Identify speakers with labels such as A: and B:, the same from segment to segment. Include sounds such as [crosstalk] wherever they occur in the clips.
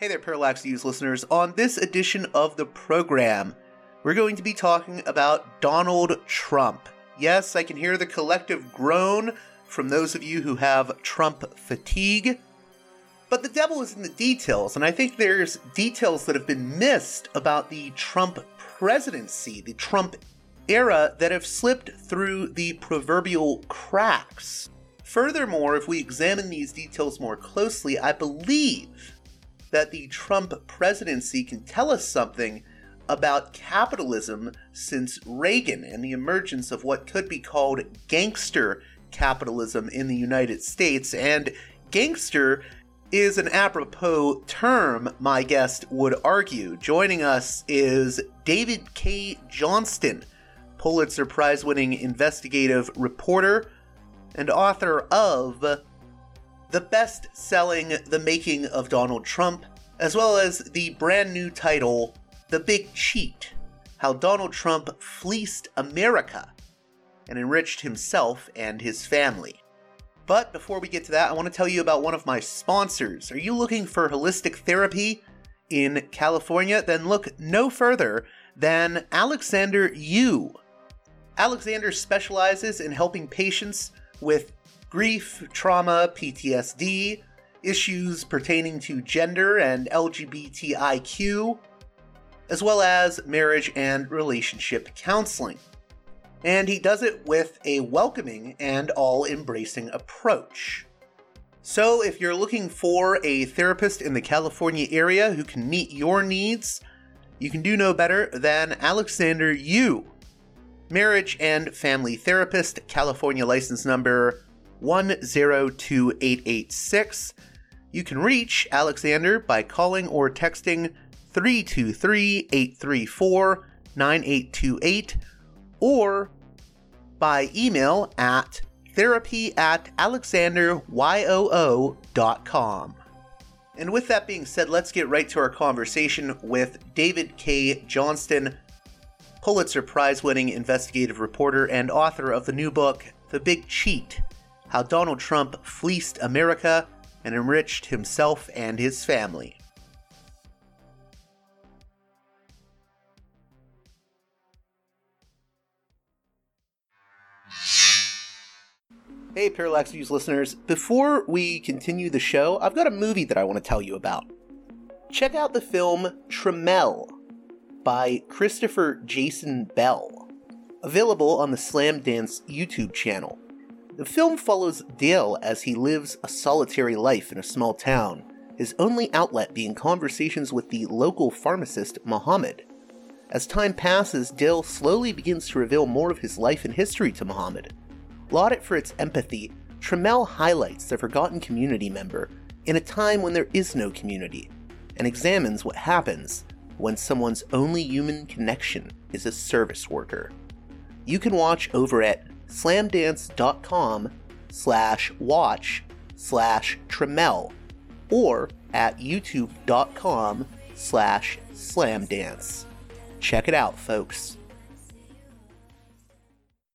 A: Hey there, Parallax Views listeners. On this edition of the program, we're going to be talking about Donald Trump. Yes, I can hear the collective groan from those of you who have Trump fatigue. But the devil is in the details, and I think there's details that have been missed about the Trump presidency, the Trump era, that have slipped through the proverbial cracks. Furthermore, if we examine these details more closely, I believe that the Trump presidency can tell us something about capitalism since Reagan and the emergence of what could be called gangster capitalism in the United States. And gangster is an apropos term, my guest would argue. Joining us is David Cay Johnston, Pulitzer Prize winning investigative reporter and author of the best selling The Making of Donald Trump, as well as the brand new title, The Big Cheat How Donald Trump Fleeced America and Enriched Himself and His Family. But before we get to that, I want to tell you about one of my sponsors. Are you looking for holistic therapy in California? Then look no further than Alexander Yu. Alexander specializes in helping patients with grief, trauma, PTSD, issues pertaining to gender and LGBTIQ, as well as marriage and relationship counseling. And he does it with a welcoming and all embracing approach. So, if you're looking for a therapist in the California area who can meet your needs, you can do no better than Alexander Yu, marriage and family therapist, California license number 102886. You can reach Alexander by calling or texting 323 834 9828 or by email at therapy at alexanderyoo.com. And with that being said, let's get right to our conversation with David Cay Johnston, Pulitzer Prize winning investigative reporter and author of the new book, The Big Cheat how Donald Trump fleeced America and enriched himself and his family. Hey, Parallax Views listeners. Before we continue the show, I've got a movie that I want to tell you about. Check out the film Tramiel by Christopher Jason Bell, available on the Slamdance YouTube channel. The film follows Dale as he lives a solitary life in a small town, his only outlet being conversations with the local pharmacist Muhammad. As time passes, Dale slowly begins to reveal more of his life and history to Muhammad. Lauded for its empathy, Tramiel highlights the forgotten community member in a time when there is no community, and examines what happens when someone's only human connection is a service worker. You can watch over at slamdance.com slash watch slash Tramiel or at youtube.com slash slamdance. Check it out, folks.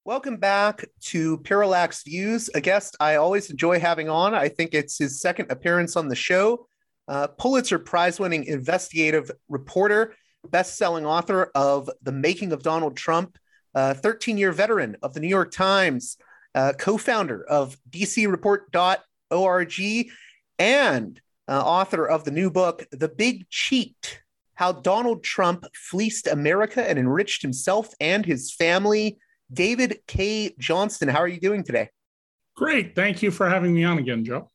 A: Welcome back to Parallax Views, a guest I always enjoy having on. I think it's his second appearance on the show. Uh, Pulitzer Prize winning investigative reporter, best selling author of The Making of Donald Trump, 13 year veteran of the New York Times, uh, co founder of DCReport.org, and uh, author of the new book, The Big Cheat How Donald Trump Fleeced America and Enriched Himself and His Family. David Cay Johnston, how are you doing today?
B: Great. Thank you for having me on again, Joe.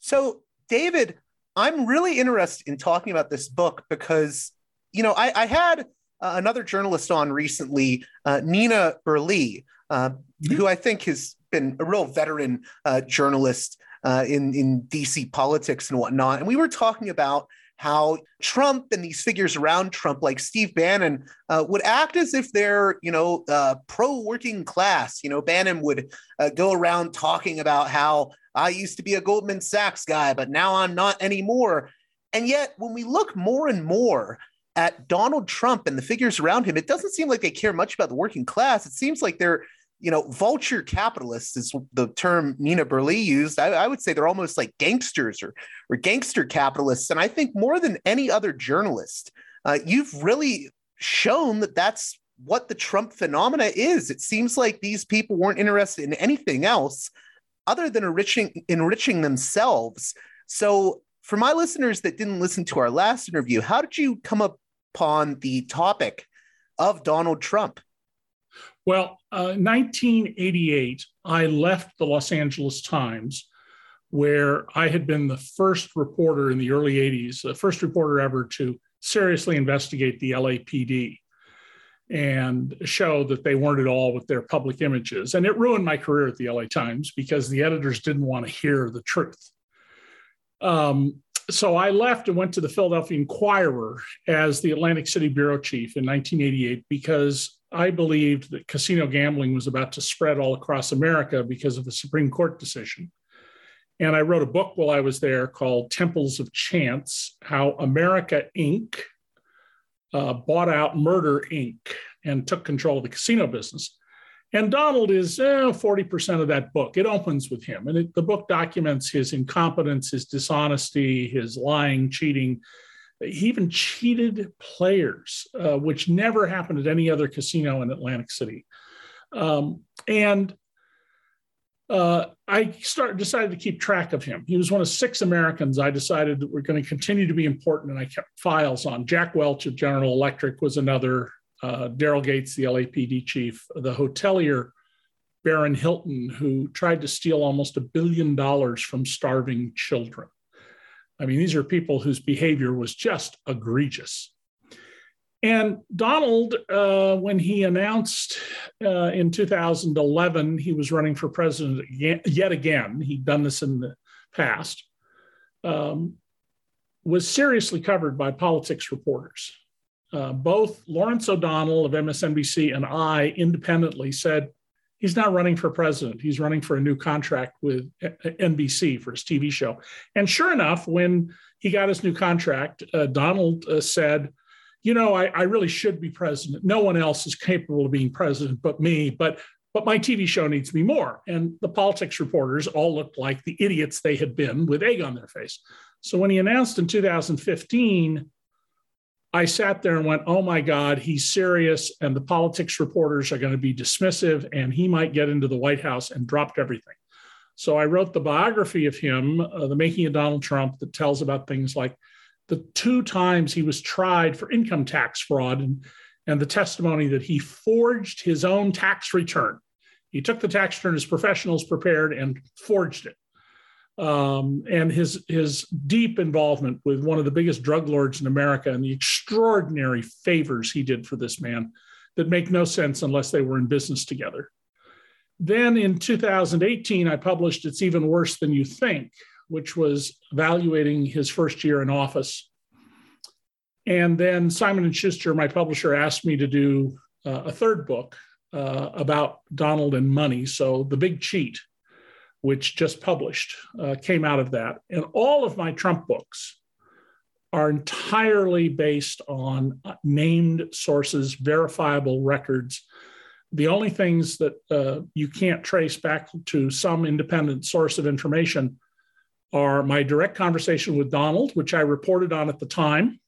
A: So, David, I'm really interested in talking about this book because, you know, I, I had uh, another journalist on recently, uh, Nina Burleigh, uh, mm-hmm. who I think has been a real veteran uh, journalist uh, in in DC politics and whatnot, and we were talking about how Trump and these figures around Trump, like Steve Bannon, uh, would act as if they're, you know, uh, pro working class. You know, Bannon would uh, go around talking about how I used to be a Goldman Sachs guy, but now I'm not anymore. And yet, when we look more and more at Donald Trump and the figures around him, it doesn't seem like they care much about the working class. It seems like they're you know, vulture capitalists is the term Nina Burleigh used. I, I, would say they're almost like gangsters or, or gangster capitalists. And I think more than any other journalist, uh, you've really shown that that's what the Trump phenomena is. It seems like these people weren't interested in anything else other than enriching enriching themselves. So, for my listeners that didn't listen to our last interview, how did you come upon the topic of Donald Trump?
B: Well, uh, 1988, I left the Los Angeles Times, where I had been the first reporter in the early 80s, the first reporter ever to seriously investigate the LAPD and show that they weren't at all with their public images. And it ruined my career at the LA Times because the editors didn't want to hear the truth. Um, so I left and went to the Philadelphia Inquirer as the Atlantic City bureau chief in 1988 because I believed that casino gambling was about to spread all across America because of the Supreme Court decision. And I wrote a book while I was there called Temples of Chance How America Inc. Uh, bought out Murder Inc. and took control of the casino business. And Donald is eh, 40% of that book. It opens with him. And it, the book documents his incompetence, his dishonesty, his lying, cheating, he even cheated players, uh, which never happened at any other casino in Atlantic City. Um, and uh, I decided to keep track of him. He was one of six Americans I decided that were going to continue to be important, and I kept files on. Jack Welch of General Electric was another. Uh, Daryl Gates, the LAPD chief, the hotelier Baron Hilton, who tried to steal almost a billion dollars from starving children. I mean, these are people whose behavior was just egregious. And Donald, uh, when he announced uh, in 2011 he was running for president yet again, he'd done this in the past, um, was seriously covered by politics reporters. Uh, both Lawrence O'Donnell of MSNBC and I independently said he's not running for president. He's running for a new contract with NBC for his TV show. And sure enough, when he got his new contract, uh, Donald uh, said, you know, I, I, really should be president. No one else is capable of being president but me. But but my TV show needs me more. And the politics reporters all looked like the idiots they had been with egg on their face. So when he announced in 2015 I sat there and went, oh my God, he's serious. And the politics reporters are going to be dismissive and he might get into the White House and dropped everything. So I wrote the biography of him, uh, The Making of Donald Trump, that tells about things like the two times he was tried for income tax fraud and, and the testimony that he forged his own tax return. He took the tax return his professionals prepared and forged it um, and his his deep involvement with one of the biggest drug lords in America and the extraordinary favors he did for this man that make no sense unless they were in business together. Then in 2018, I published It's Even Worse Than You Think, which was evaluating his first year in office. And then Simon and Schuster, my publisher, asked me to do uh, a third book uh, about Donald and money. So The Big Cheat which just published, uh, came out of that. And all of my Trump books are entirely based on named sources, verifiable records. The only things that uh, you can't trace back to some independent source of information are my direct conversation with Donald, which I reported on at the time,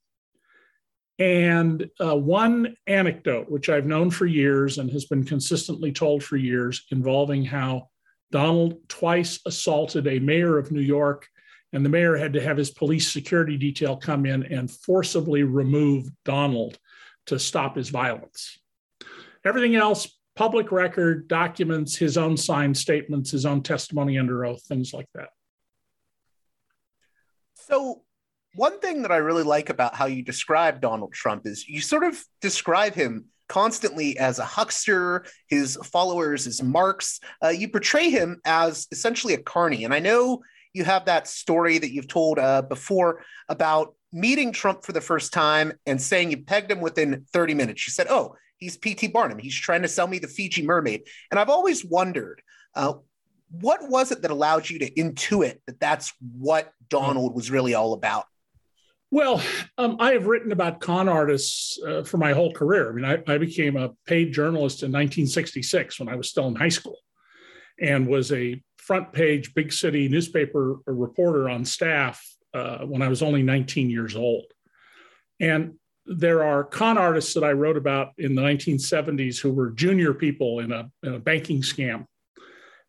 B: and uh, one anecdote, which I've known for years and has been consistently told for years, involving how Donald twice assaulted a mayor of New York, and the mayor had to have his police security detail come in and forcibly remove Donald to stop his violence. Everything else, public record, documents, his own signed statements, his own testimony under oath, things like that.
A: So one thing that I really like about how you describe Donald Trump is you sort of describe him constantly as a huckster, his followers as marks. Uh, you portray him as essentially a carny. And I know you have that story that you've told uh, before about meeting Trump for the first time and saying you pegged him within 30 minutes. You said, Oh, he's P.T. Barnum. He's trying to sell me the Fiji mermaid. And I've always wondered, uh, what was it that allowed you to intuit that that's what Donald was really all about?
B: Well, um, I have written about con artists uh, for my whole career. I mean, I, I, became a paid journalist in 1966 when I was still in high school and was a front page big city newspaper reporter on staff uh, when I was only 19 years old. And there are con artists that I wrote about in the 1970s who were junior people in a, in a banking scam.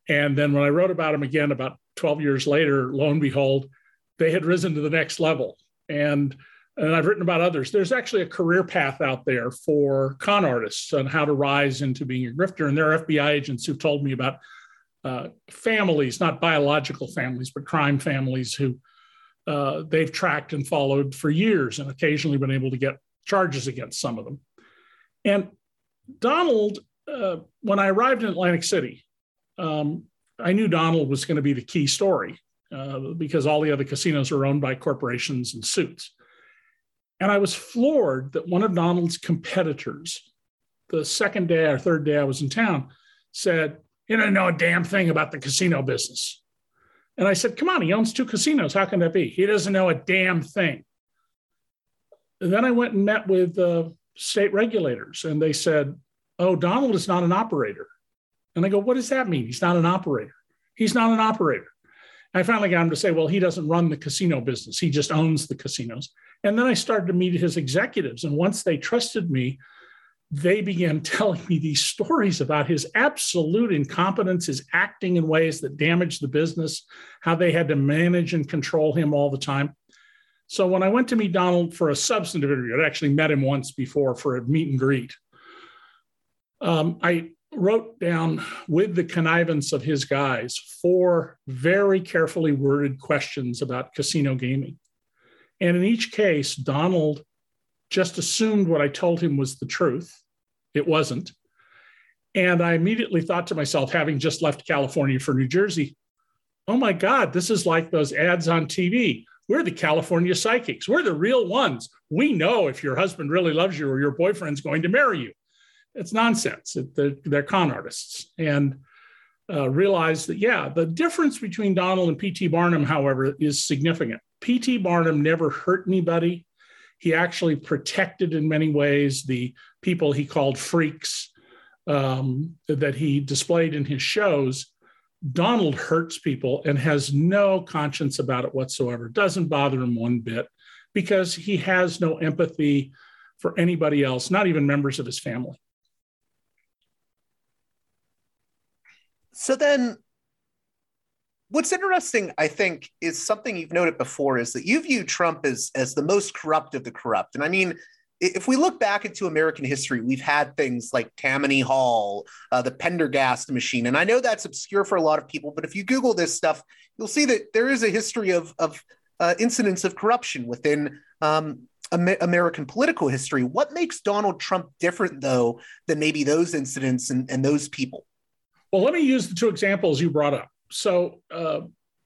B: And then when I wrote about them again about 12 years later, lo and behold, they had risen to the next level and and I've written about others. There's actually a career path out there for con artists on how to rise into being a grifter. And there are FBI agents who've told me about uh, families, not biological families, but crime families who uh, they've tracked and followed for years and occasionally been able to get charges against some of them. And Donald, uh, when I arrived in Atlantic City, um, I knew Donald was going to be the key story uh, because all the other casinos are owned by corporations and suits. And I was floored that one of Donald's competitors, the second day or third day I was in town, said, You don't know a damn thing about the casino business. And I said, Come on, he owns two casinos. How can that be? He doesn't know a damn thing. And then I went and met with uh, state regulators, and they said, Oh, Donald is not an operator. And I go, What does that mean? He's not an operator. He's not an operator. I finally got him to say, well, he doesn't run the casino business, he just owns the casinos. And then I started to meet his executives. And once they trusted me, they began [laughs] telling me these stories about his absolute incompetence, his acting in ways that damaged the business, how they had to manage and control him all the time. So when I went to meet Donald for a substantive interview, I actually met him once before for a meet and greet. Um, I wrote down with the connivance of his guys four very carefully worded questions about casino gaming. And in each case, Donald just assumed what I told him was the truth. It wasn't. And I immediately thought to myself, having just left California for New Jersey, oh my God, this is like those ads on TV. We're the California psychics. We're the real ones. We know if your husband really loves you or your boyfriend's going to marry you it's nonsense. It, they're, they're, con artists. And uh, realize that, yeah, the difference between Donald and P.T. Barnum, however, is significant. P.T. Barnum never hurt anybody. He actually protected, in many ways, the people he called freaks um, that he displayed in his shows. Donald hurts people and has no conscience about it whatsoever, doesn't bother him one bit because he has no empathy for anybody else, not even members of his family.
A: So then what's interesting, I think, is something you've noted before is that you view Trump as, as the most corrupt of the corrupt. And I mean, if we look back into American history, we've had things like Tammany Hall, uh, the Pendergast machine. And I know that's obscure for a lot of people, but if you Google this stuff, you'll see that there is a history of, of uh, incidents of corruption within um, American political history. What makes Donald Trump different, though, than maybe those incidents and, and those people?
B: Well, let me use the two examples you brought up. So, uh,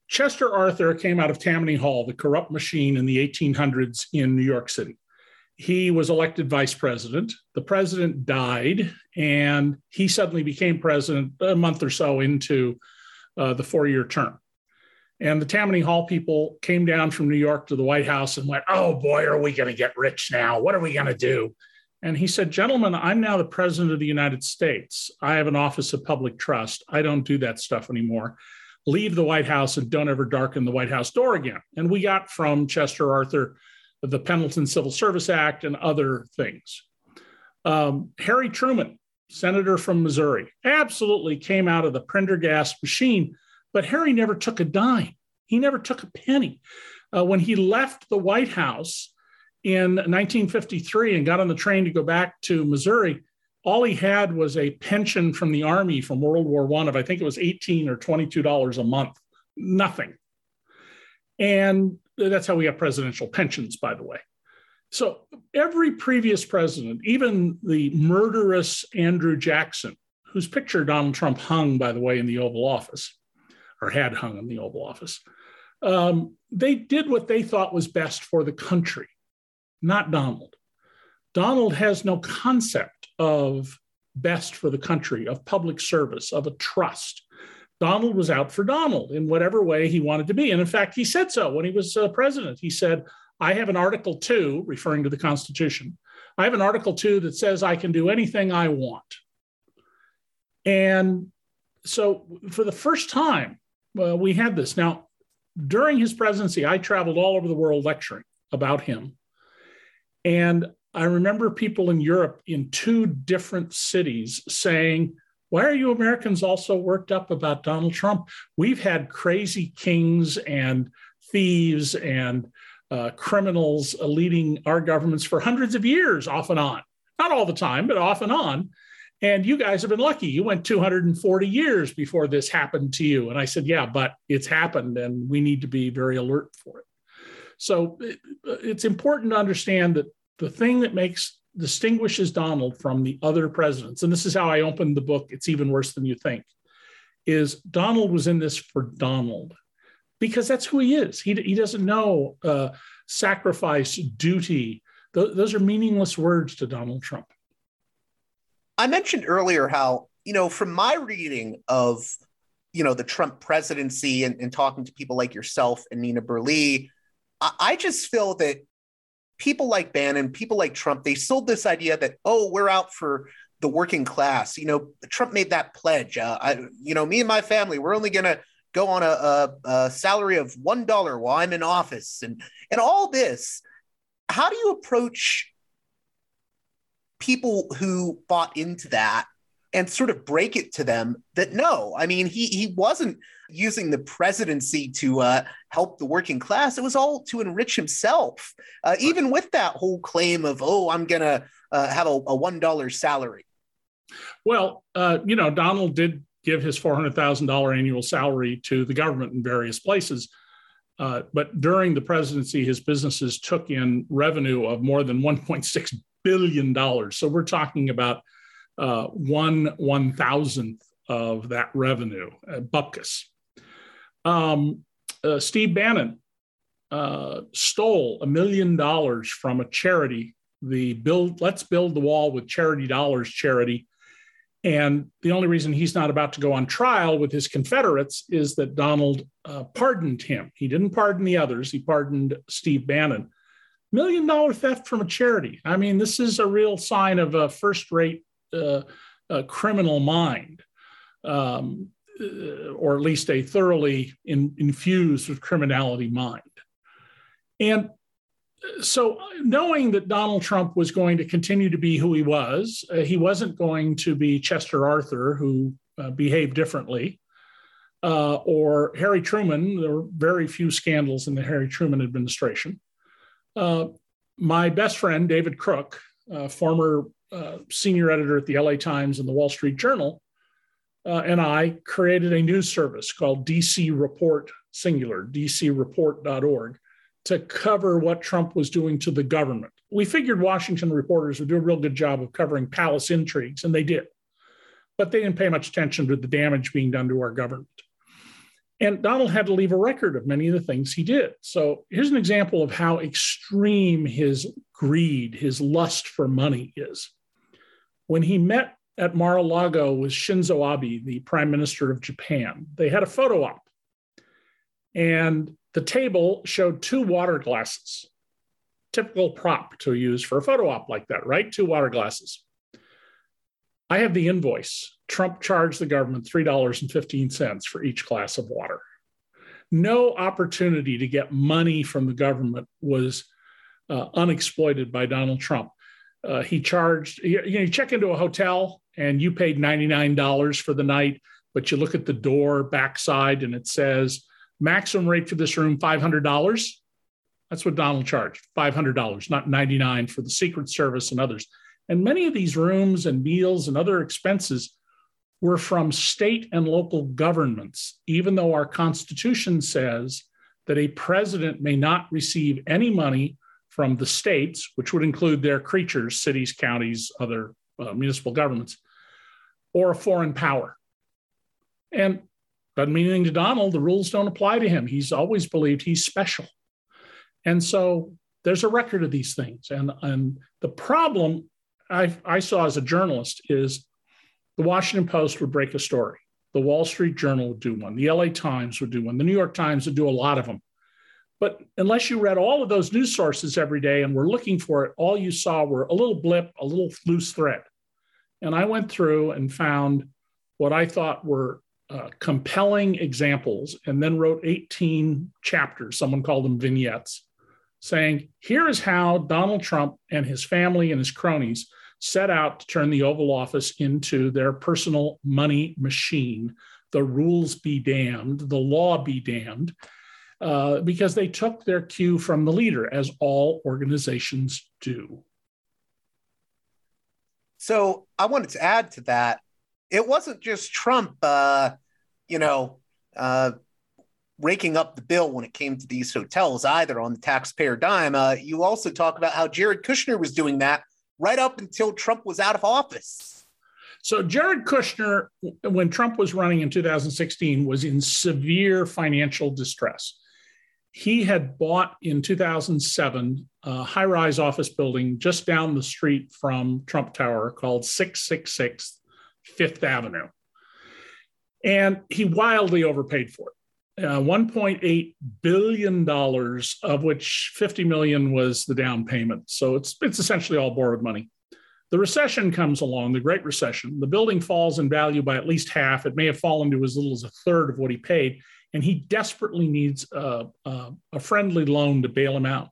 B: Chester Arthur came out of Tammany Hall, the corrupt machine in the 1800s in New York City. He was elected vice president. The president died, and he suddenly became president a month or so into uh, the four year term. And the Tammany Hall people came down from New York to the White House and went, Oh boy, are we going to get rich now? What are we going to do? And he said, Gentlemen, I'm now the president of the United States. I have an office of public trust. I don't do that stuff anymore. Leave the White House and don't ever darken the White House door again. And we got from Chester Arthur the Pendleton Civil Service Act and other things. Um, Harry Truman, senator from Missouri, absolutely came out of the Prendergast machine, but Harry never took a dime. He never took a penny. Uh, when he left the White House, in 1953 and got on the train to go back to Missouri, all he had was a pension from the Army from World War One of I think it was 18 or 22 dollars a month, nothing. And that's how we have presidential pensions, by the way. So every previous president, even the murderous Andrew Jackson, whose picture Donald Trump hung, by the way, in the Oval Office, or had hung in the Oval Office, um, they did what they thought was best for the country, not Donald. Donald has no concept of best for the country, of public service, of a trust. Donald was out for Donald in whatever way he wanted to be. And in fact, he said so when he was uh, president. He said, I have an Article 2, referring to the Constitution. I have an Article 2 that says I can do anything I want. And so for the first time, uh, we had this. Now, during his presidency, I traveled all over the world lecturing about him. And I remember people in Europe in two different cities saying, Why are you Americans also worked up about Donald Trump? We've had crazy kings and thieves and uh, criminals leading our governments for hundreds of years, off and on. Not all the time, but off and on. And you guys have been lucky. You went 240 years before this happened to you. And I said, Yeah, but it's happened and we need to be very alert for it. So it's important to understand that the thing that makes distinguishes Donald from the other presidents, and this is how I opened the book, it's even worse than you think, is Donald was in this for Donald because that's who he is. He, he doesn't know uh, sacrifice, duty. Th- those are meaningless words to Donald Trump.
A: I mentioned earlier how, you know, from my reading of, you know, the Trump presidency and, and talking to people like yourself and Nina Burleigh, I, just feel that people like Bannon, people like Trump, they sold this idea that, oh, we're out for the working class. You know, Trump made that pledge. Uh, I, you know, me and my family, we're only going to go on a, a, a salary of one dollar while I'm in office, and and all this. How do you approach people who bought into that and sort of break it to them that no, I mean, he he wasn't using the presidency to uh, help the working class. It was all to enrich himself. Uh, even with that whole claim of oh, I'm gonna uh, have a, a one dollar salary.
B: Well, uh, you know, Donald did give his four hundred thousand dollar annual salary to the government in various places. Uh, but during the presidency, his businesses took in revenue of more than 1.6 billion dollars. So we're talking about uh, one one thousandth of that revenue, uh, bupkis. Um, uh, Steve Bannon uh, stole a million dollars from a charity, the build Let's Build the Wall with Charity Dollars charity. And the only reason he's not about to go on trial with his Confederates is that Donald uh, pardoned him. He didn't pardon the others, he pardoned Steve Bannon. Million dollar theft from a charity. I mean, this is a real sign of a first rate criminal mind. Um, uh, or at least a thoroughly in, infused with criminality mind. And so, knowing that Donald Trump was going to continue to be who he was, uh, he wasn't going to be Chester Arthur, who uh, behaved differently, uh, or Harry Truman. There were very few scandals in the Harry Truman administration. Uh, my best friend, David Crook, uh, senior editor at the LA Times and the Wall Street Journal, uh, and I created a news service called DC Report Singular, dcreport.org, to cover what Trump was doing to the government. We figured Washington reporters would do a real good job of covering palace intrigues, and they did. But they didn't pay much attention to the damage being done to our government. And Donald had to leave a record of many of the things he did. So here's an example of how extreme his greed, his lust for money is. When he met at Mar-a-Lago with Shinzo Abe, the prime minister of Japan. They had a photo op. And the table showed two water glasses, typical prop to use for a photo op like that, right? Two water glasses. I have the invoice. Trump charged the government $3.15 for each glass of water. No opportunity to get money from the government was uh, unexploited by Donald Trump. Uh, he charged, you, know, you check into a hotel and you paid $99 for the night, but you look at the door backside and it says maximum rate for this room $500. That's what Donald charged $500, not 99 for the Secret Service and others. And many of these rooms and meals and other expenses were from state and local governments, even though our Constitution says that a president may not receive any money from the states, which would include their creatures, cities, counties, other uh, municipal governments, or a foreign power. And doesn't mean anything to Donald. The rules don't apply to him. He's always believed he's special. And so there's a record of these things. And, and the problem I, I saw as a journalist is the Washington Post would break a story. The Wall Street Journal would do one. The LA Times would do one. The New York Times would do a lot of them. But unless you read all of those news sources every day and were looking for it, all you saw were a little blip, a little loose thread. And I went through and found what I thought were uh, compelling examples and then wrote 18 chapters, someone called them vignettes, saying, here is how Donald Trump and his family and his cronies set out to turn the Oval Office into their personal money machine. The rules be damned, the law be damned, uh, because they took their cue from the leader, as all organizations do.
A: So I wanted to add to that. It wasn't just Trump, uh, you know, uh, raking up the bill when it came to these hotels either on the taxpayer dime. Uh, you also talk about how Jared Kushner was doing that right up until Trump was out of office.
B: So Jared Kushner, when Trump was running in 2016, was in severe financial distress. He had bought in 2007 a high rise office building just down the street from Trump Tower called 666 Fifth Avenue. And he wildly overpaid for it. Uh, 1.8 billion dollars, of which 50 million was the down payment. So it's it's essentially all borrowed money. The recession comes along, the Great Recession. The building falls in value by at least half. It may have fallen to as little as a third of what he paid, and he desperately needs a, a, a friendly loan to bail him out.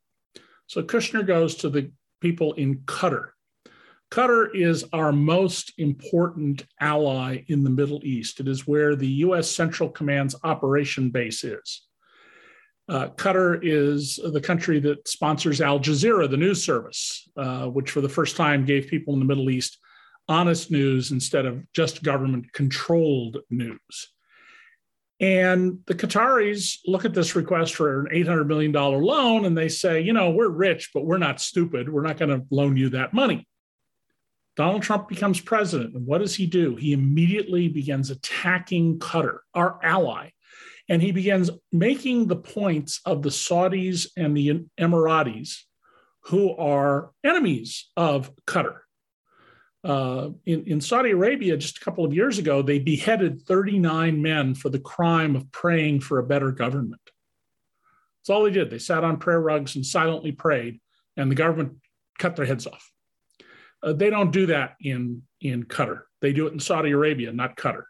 B: So Kushner goes to the people in Qatar Qatar is our most important ally in the Middle East. It is where the U.S. Central Command's operation base is. Uh, Qatar is the country that sponsors Al Jazeera, the news service, uh, which for the first time gave people in the Middle East honest news instead of just government controlled news. And the Qataris look at this request for an $800 million loan and they say, you know, we're rich, but we're not stupid. We're not going to loan you that money. Donald Trump becomes president. And what does he do? He immediately begins attacking Qatar, our ally. And he begins making the points of the Saudis and the Emiratis, who are enemies of Qatar. Uh, in, in Saudi Arabia, just a couple of years ago, they beheaded 39 men for the crime of praying for a better government. That's all they did. They sat on prayer rugs and silently prayed, and the government cut their heads off. Uh, they don't do that in, in Qatar. They do it in Saudi Arabia, not Qatar.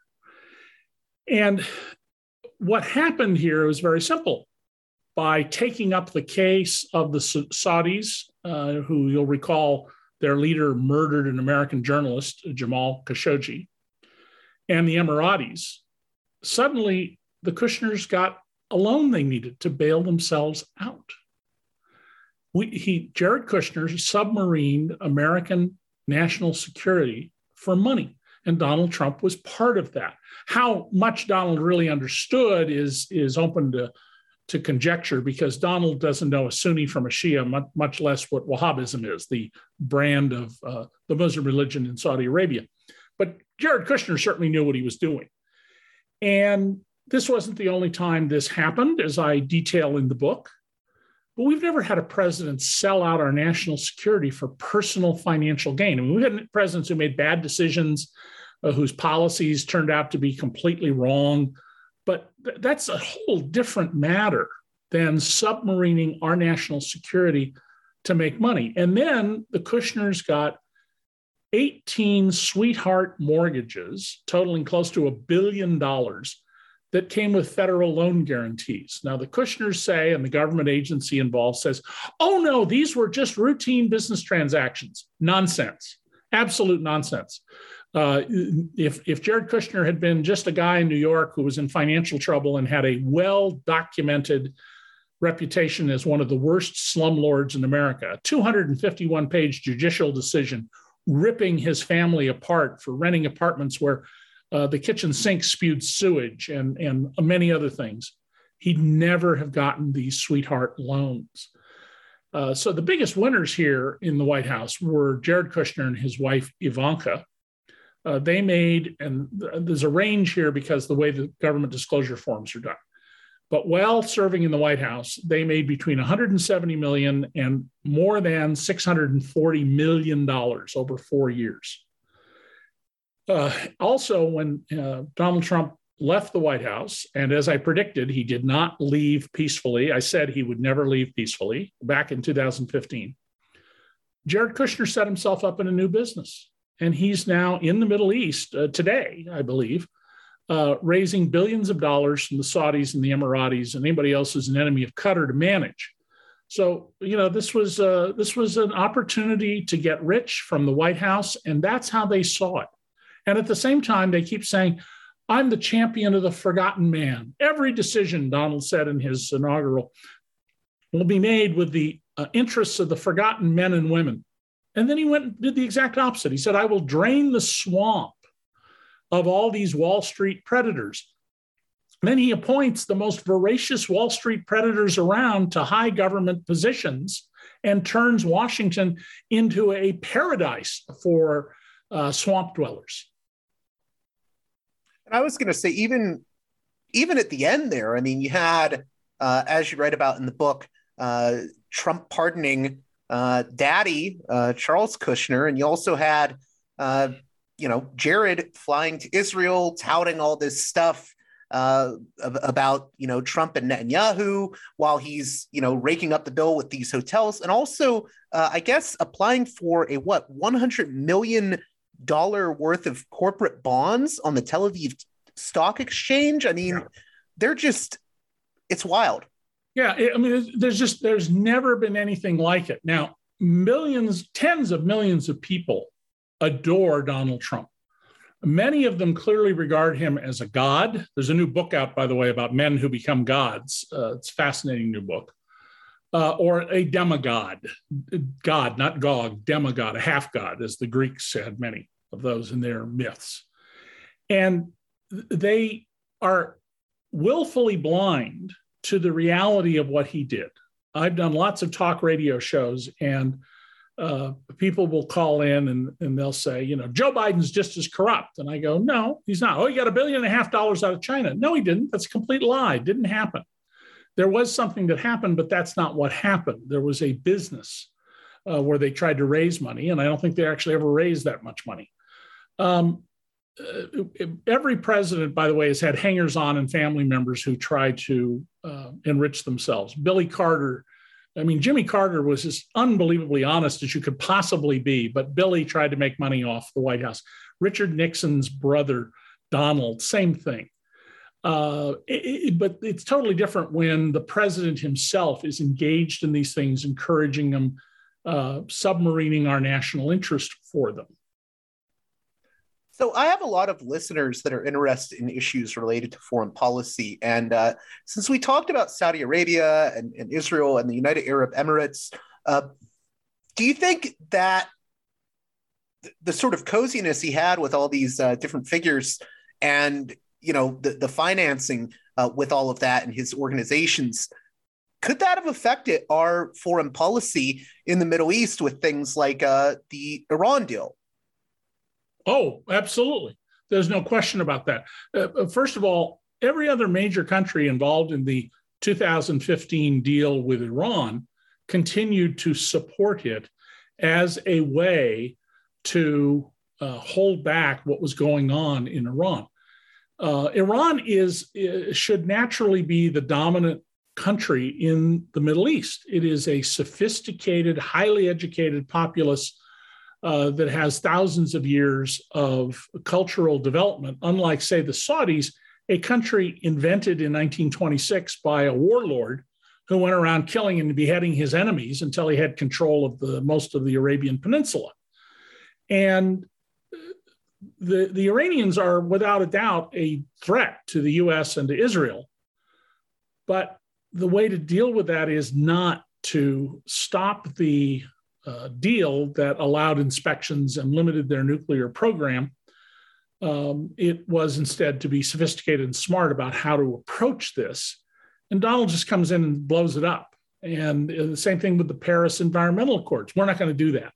B: And what happened here was very simple. By taking up the case of the Saudis, uh, who you'll recall their leader murdered an American journalist, Jamal Khashoggi, and the Emiratis, suddenly the Kushners got a loan they needed to bail themselves out. We, he, Jared Kushner submarined American national security for money. And Donald Trump was part of that. How much Donald really understood is, is open to, to conjecture because Donald doesn't know a Sunni from a Shia, much, less what Wahhabism is, the brand of uh, the Muslim religion in Saudi Arabia. But Jared Kushner certainly knew what he was doing. And this wasn't the only time this happened, as I detail in the book. But we've never had a president sell out our national security for personal financial gain. I mean, we've had presidents who made bad decisions, uh, whose policies turned out to be completely wrong. But th- that's a whole different matter than submarining our national security to make money. And then the Kushners got 18 sweetheart mortgages totaling close to a billion dollars that came with federal loan guarantees. Now, the Kushners say, and the government agency involved says, oh no, these were just routine business transactions. Nonsense, absolute nonsense. Uh, if, if Jared Kushner had been just a guy in New York who was in financial trouble and had a well documented reputation as one of the worst slumlords in America, a 251 page judicial decision ripping his family apart for renting apartments where uh, the kitchen sink spewed sewage and, and many other things. he'd never have gotten these sweetheart loans. Uh, so the biggest winners here in the White House were Jared Kushner and his wife Ivanka. Uh, they made, and there's a range here because the way the government disclosure forms are done. But while serving in the White House, they made between 170 million and more than 640 million dollars over four years. Uh, also, when uh, Donald Trump left the White House, and as I predicted, he did not leave peacefully. I said he would never leave peacefully back in 2015. Jared Kushner set himself up in a new business, and he's now in the Middle East uh, today, I believe, uh, raising billions of dollars from the Saudis and the Emiratis and anybody else who's an enemy of Qatar to manage. So you know this was uh, this was an opportunity to get rich from the White House, and that's how they saw it. And at the same time, they keep saying, "I'm the champion of the forgotten man." Every decision, Donald said in his inaugural, will be made with the uh, interests of the forgotten men and women. And then he went and did the exact opposite. He said, "I will drain the swamp." of all these Wall Street predators. then he appoints the most voracious Wall Street predators around to high government positions and turns Washington into a paradise for uh, swamp dwellers.
A: And I was going to say, even even at the end there, I mean, you had, uh, as you write about in the book, uh, Trump pardoning uh, Daddy uh, Charles Kushner, and you also had uh, you know, Jared flying to Israel, touting all this stuff uh, about you know Trump and Netanyahu while he's you know raking up the bill with these hotels, and also uh, I guess applying for a what 100 million dollar worth of corporate bonds on the Tel Aviv Stock Exchange. I mean, yeah. they're just it's wild.
B: Yeah, I mean, there's just there's never been anything like it. Now, millions, tens of millions of people adore Donald Trump. Many of them clearly regard him as a god. There's a new book out, by the way, about men who become gods. Uh, it's a fascinating new book. Uh, or a demigod, God, not Gog, demigod, a half god, as the Greeks had many of those in their myths. And they are willfully blind to the reality of what he did. I've done lots of talk radio shows, and uh, people will call in and, and they'll say, you know, Joe Biden's just as corrupt. And I go, no, he's not. Oh, he got a billion and a half dollars out of China. No, he didn't. That's a complete lie. It didn't happen. There was something that happened, but that's not what happened. There was a business uh, where they tried to raise money, and I don't think they actually ever raised that much money. Um, uh, every president, by the way, has had hangers on and family members who try to uh, enrich themselves. Billy Carter I mean, Jimmy Carter was as unbelievably honest as you could possibly be, but Billy tried to make money off the White House. Richard Nixon's brother, Donald, same thing. Uh, it, it, but it's totally different when the president himself is engaged in these things, encouraging them, uh, submarining our national interest for them.
A: So I have a lot of listeners that are interested in issues related to foreign policy, and uh, since we talked about Saudi Arabia and, and Israel and the United Arab Emirates, uh, do you think that the sort of coziness he had with all these uh, different figures, and you know the, the financing uh, with all of that and his organizations, could that have affected our foreign policy in the Middle East with things like uh, the Iran deal?
B: Oh, absolutely. There's no question about that. Uh, uh, first of all, every other major country involved in the 2015 deal with Iran continued to support it as a way to uh, hold back what was going on in Iran. Uh, Iran is uh, should naturally be the dominant country in the Middle East. It is a sophisticated, highly educated populace uh, that has thousands of years of cultural development, unlike, say, the Saudis, a country invented in 1926 by a warlord who went around killing and beheading his enemies until he had control of the most of the Arabian Peninsula. And the, the Iranians are without a doubt a threat to the US and to Israel. But the way to deal with that is not to stop the uh, deal that allowed inspections and limited their nuclear program. Um, it was instead to be sophisticated and smart about how to approach this And Donald just comes in and blows it up. And the same thing with the Paris Environmental Accords. We're not going to do that.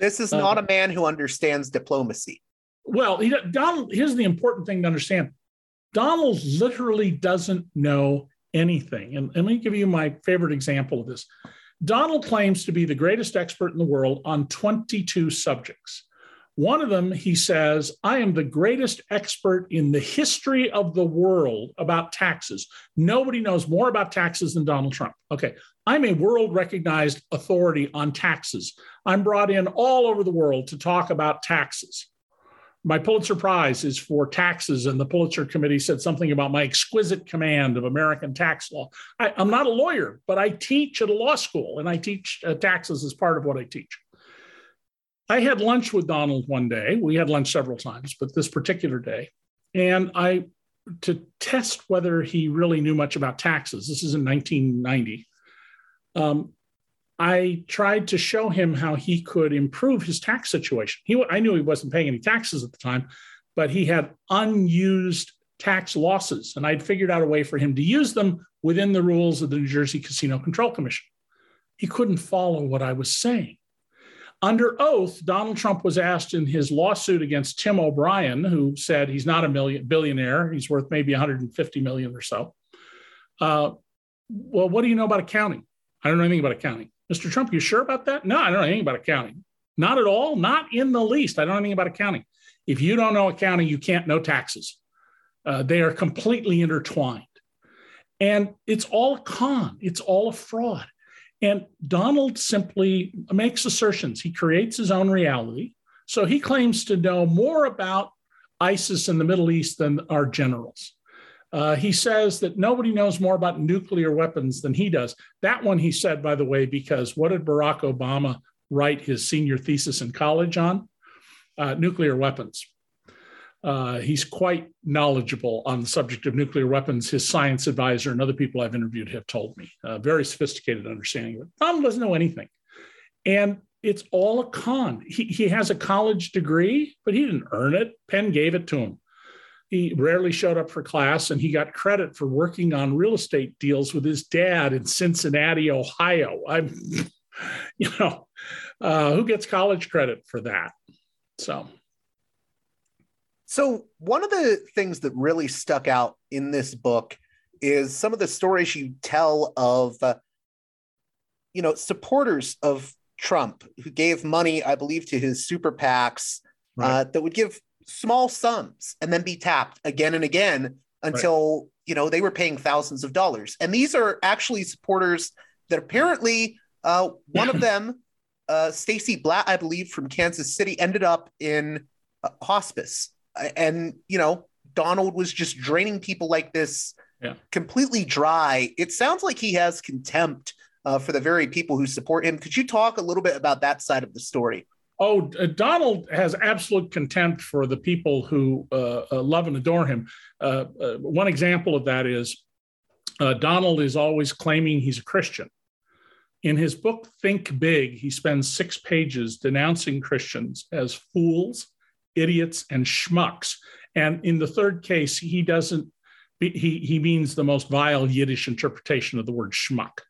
A: This is not uh, a man who understands diplomacy.
B: Well, he, Donald, here's the important thing to understand Donald literally doesn't know anything. And let me give you my favorite example of this. Donald claims to be the greatest expert in the world on 22 subjects. One of them, he says, I am the greatest expert in the history of the world about taxes. Nobody knows more about taxes than Donald Trump. Okay, I'm a world recognized authority on taxes. I'm brought in all over the world to talk about taxes. My Pulitzer Prize is for taxes, and the Pulitzer Committee said something about my exquisite command of American tax law. I, am not a lawyer, but I teach at a law school, and I teach uh, taxes as part of what I teach. I had lunch with Donald one day. We had lunch several times, but this particular day, and I to test whether he really knew much about taxes. This is in 1990. Um, I tried to show him how he could improve his tax situation. He, I knew he wasn't paying any taxes at the time, but he had unused tax losses, and I'd figured out a way for him to use them within the rules of the New Jersey Casino Control Commission. He couldn't follow what I was saying. Under oath, Donald Trump was asked in his lawsuit against Tim O'Brien, who said he's not a million, billionaire, he's worth maybe 150 million or so. Uh, well, what do you know about accounting? I don't know anything about accounting. Mr. Trump, you sure about that? No, I don't know anything about accounting. Not at all, not in the least. I don't know anything about accounting. If you don't know accounting, you can't know taxes. Uh, they are completely intertwined. And it's all a con, it's all a fraud. And Donald simply makes assertions. He creates his own reality. So he claims to know more about ISIS in the Middle East than our generals. Uh, he says that nobody knows more about nuclear weapons than he does. That one he said, by the way, because what did Barack Obama write his senior thesis in college on? Uh, nuclear weapons. Uh, he's quite knowledgeable on the subject of nuclear weapons. His science advisor and other people I've interviewed have told me. Uh, very sophisticated understanding of it. Doesn't know anything. And it's all a con. He, he has a college degree, but he didn't earn it. Penn gave it to him. He rarely showed up for class, and he got credit for working on real estate deals with his dad in Cincinnati, Ohio. I'm, [laughs] you know, uh, who gets college credit for that? So
A: so, one of the things that really stuck out in this book is some of the stories you tell of, uh, you know, supporters of Trump who gave money, I believe, to his super PACs right. uh, that would give small sums and then be tapped again and again until, right. you know, they were paying thousands of dollars. And these are actually supporters that apparently uh, one of [clears throat] them, uh, Stacy Blatt, I believe, from Kansas City, ended up in uh, hospice and you know Donald was just draining people like this yeah. completely dry. It sounds like he has contempt uh, for the very people who support him. Could you talk a little bit about that side of the story?
B: Oh, uh, Donald has absolute contempt for the people who uh, uh love and adore him. Uh, uh, one example of that is Donald is always claiming he's a Christian. In his book, Think Big, he spends six pages denouncing Christians as fools idiots, and schmucks. And in the third case, he doesn't, he, he means the most vile Yiddish interpretation of the word schmuck.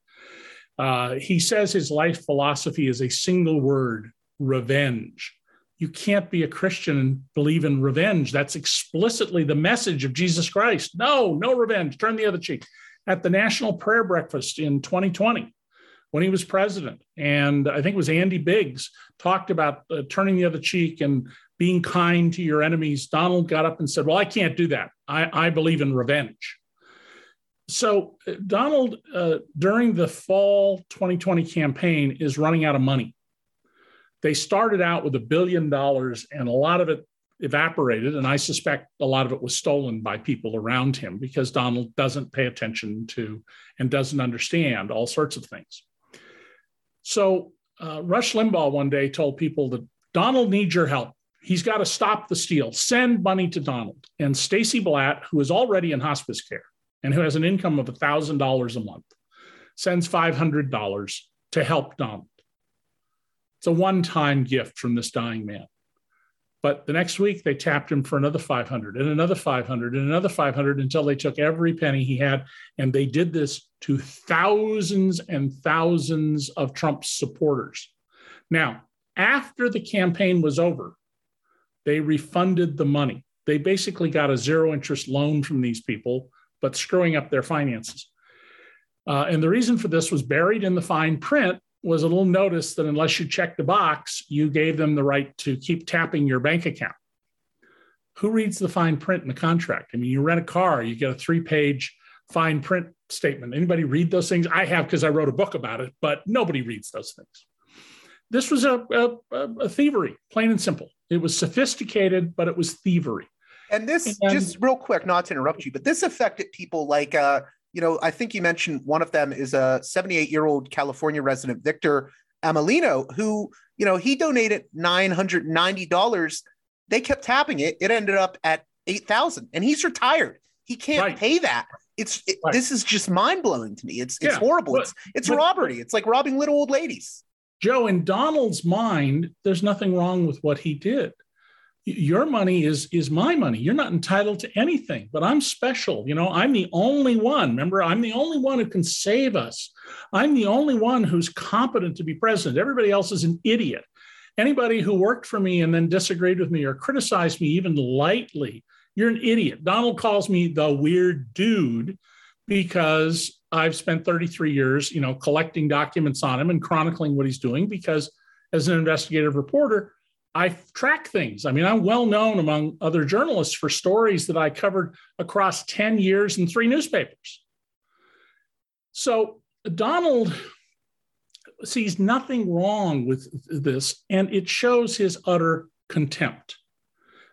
B: Uh, he says his life philosophy is a single word revenge. You can't be a Christian and believe in revenge. That's explicitly the message of Jesus Christ. No, no revenge. Turn the other cheek. At the National Prayer Breakfast in 2020, when he was president, and I think it was Andy Biggs talked about uh, turning the other cheek and being kind to your enemies, Donald got up and said, Well, I can't do that. I, I believe in revenge. So, uh, Donald, uh, during the fall 2020 campaign, is running out of money. They started out with a billion dollars, and a lot of it evaporated. And I suspect a lot of it was stolen by people around him because Donald doesn't pay attention to and doesn't understand all sorts of things. So, uh, Rush Limbaugh one day told people that Donald needs your help he's got to stop the steal, send money to Donald. And Stacy Blatt, who is already in hospice care and who has an income of $1,000 a month, sends $500 to help Donald. It's a one time gift from this dying man. But the next week they tapped him for another 500 and another 500 and another 500 until they took every penny he had. And they did this to thousands and thousands of Trump's supporters. Now, after the campaign was over, they refunded the money. They basically got a zero interest loan from these people, but screwing up their finances. Uh, and the reason for this was buried in the fine print was a little notice that unless you checked the box, you gave them the right to keep tapping your bank account. Who reads the fine print in the contract? I mean, you rent a car, you get a three page fine print statement. Anybody read those things? I have because I wrote a book about it, but nobody reads those things. This was a, a, a thievery, plain and simple. It was sophisticated, but it was thievery.
A: And this, and, just real quick, not to interrupt you, but this affected people like uh, you know, I think you mentioned one of them is a 78 year old California resident, Victor Amelino, who, you know, he donated $990. They kept tapping it. It ended up at 8,000 and he's retired. He can't right. pay that. It's it, right. this is just mind blowing to me. It's it's yeah, horrible. But, it's it's but, robbery. It's like robbing little old ladies.
B: Joe, in Donald's mind, there's nothing wrong with what he did your money is is my money. You're not entitled to anything but i'm special. You know i'm the only one. Remember i'm the only one who can save us. I'm the only one who's competent to be president. Everybody else is an idiot. Anybody who worked for me and then disagreed with me or criticized me even lightly you're an idiot. Donald calls me the weird dude because i've spent 33 years you know collecting documents on him and chronicling what he's doing because as an investigative reporter I track things. I mean, I'm well known among other journalists for stories that I covered across 10 years in three newspapers. So Donald sees nothing wrong with this, and it shows his utter contempt.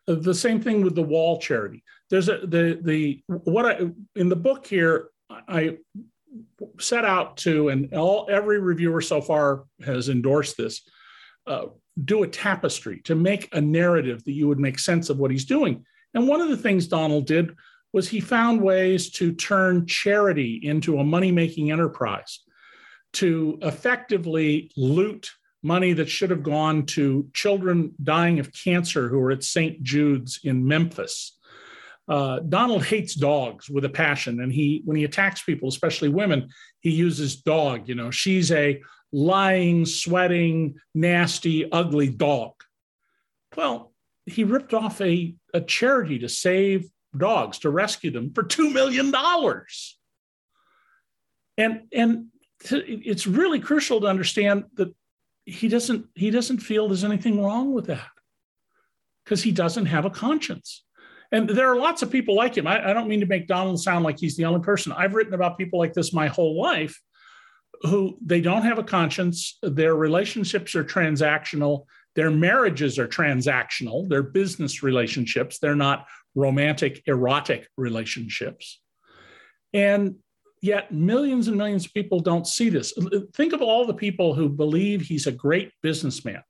B: The same thing with the wall charity. There's a the the what I in the book here I set out to, and all every reviewer so far has endorsed this. Uh, do a tapestry, to make a narrative that you would make sense of what he's doing. And one of the things Donald did was he found ways to turn charity into a money making enterprise, to effectively loot money that should have gone to children dying of cancer who are at St. Jude's in Memphis. Uh, Donald hates dogs with a passion, and he, when he attacks people, especially women, he uses dog. You know, she's a lying, sweating, nasty, ugly dog. Well, he ripped off a, a charity to save dogs, to rescue them for $2 million. And, and it's really crucial to understand that he doesn't, he doesn't feel there's anything wrong with that because he doesn't have a conscience. And there are lots of people like him. I, I, don't mean to make Donald sound like he's the only person. I've written about people like this my whole life who they don't have a conscience, their relationships are transactional, their marriages are transactional, they're business relationships, they're not romantic, erotic relationships. And yet, millions and millions of people don't see this. Think of all the people who believe he's a great businessman.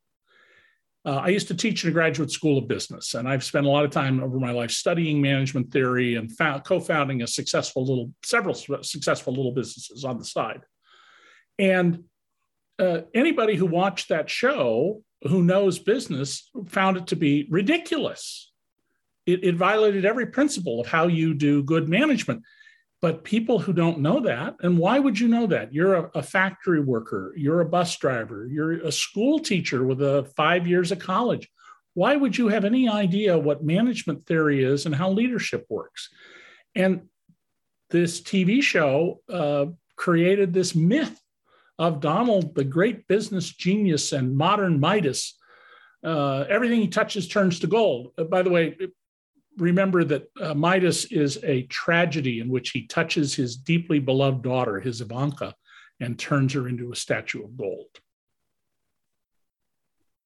B: Uh, I used to teach in a graduate school of business, and I've spent a lot of time over my life studying management theory and co-founding a successful little, several successful little businesses on the side. And uh, anybody who watched that show who knows business found it to be ridiculous. It, it, violated every principle of how you do good management. But people who don't know that, and why would you know that? You're a, a factory worker, you're a bus driver, you're a school teacher with a five years of college. Why would you have any idea what management theory is and how leadership works? And this TV show uh, created this myth of Donald, the great business genius and modern Midas. Uh, everything he touches turns to gold. Uh, by the way, remember that uh, Midas is a tragedy in which he touches his deeply beloved daughter, his Ivanka, and turns her into a statue of gold.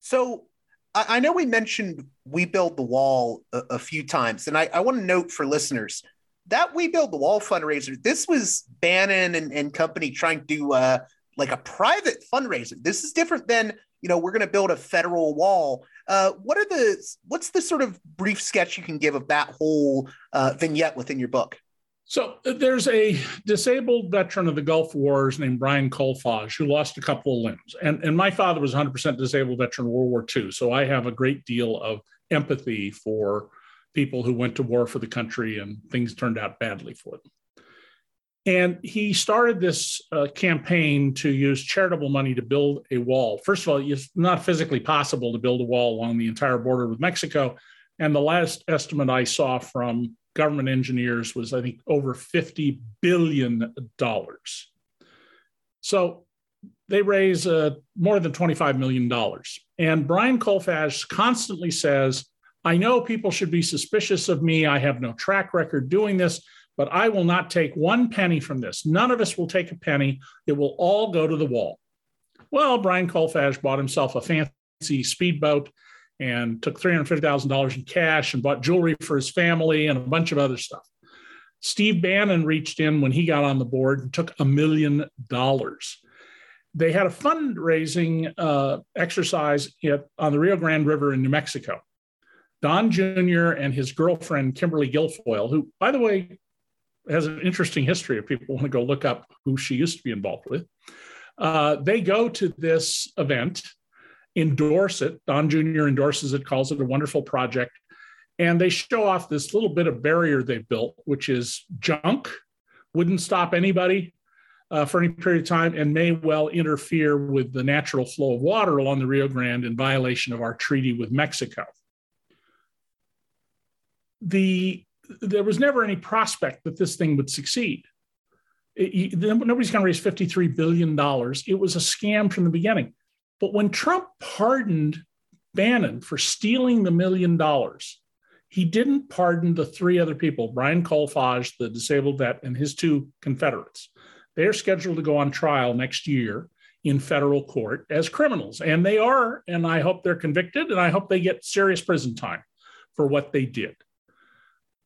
A: So I, I know we mentioned We Build the Wall a, a few times, and I, I want to note for listeners that We Build the Wall fundraiser, this was Bannon and, and company trying to uh, like a private fundraiser. This is different than you know we're going to build a federal wall. Uh, what are the what's the sort of brief sketch you can give of that whole uh, vignette within your book?
B: So uh, there's a disabled veteran of the Gulf Wars named Brian Kolfage who lost a couple of limbs, and and my father was 100% disabled veteran World War II, so I have a great deal of empathy for people who went to war for the country and things turned out badly for them. And he started this uh, campaign to use charitable money to build a wall. First of all, it's not physically possible to build a wall along the entire border with Mexico. And the last estimate I saw from government engineers was, I think, over $50 billion. So they raise uh, more than $25 million. And Brian Kolfage constantly says, I know people should be suspicious of me. I have no track record doing this, but I will not take one penny from this. None of us will take a penny. It will all go to the wall. Well, Brian Kolfage bought himself a fancy speedboat and took $350,000 in cash and bought jewelry for his family and a bunch of other stuff. Steve Bannon reached in when he got on the board and took a million dollars. They had a fundraising uh, exercise at, on the Rio Grande River in New Mexico. Don Jr. and his girlfriend, Kimberly Guilfoyle, who, by the way, has an interesting history if people want to go look up who she used to be involved with. Uh, they go to this event endorse it. Don Jr. endorses it, calls it a wonderful project. And they show off this little bit of barrier they built, which is junk, wouldn't stop anybody uh, for any period of time, and may well interfere with the natural flow of water along the Rio Grande in violation of our treaty with Mexico. The, there was never any prospect that this thing would succeed. It, nobody's going to raise $53 billion. It was a scam from the beginning. But when Trump pardoned Bannon for stealing the million dollars, he didn't pardon the three other people Brian Kolfage, the disabled vet, and his two Confederates. They're scheduled to go on trial next year in federal court as criminals. And they are, and I hope they're convicted, and I hope they get serious prison time for what they did.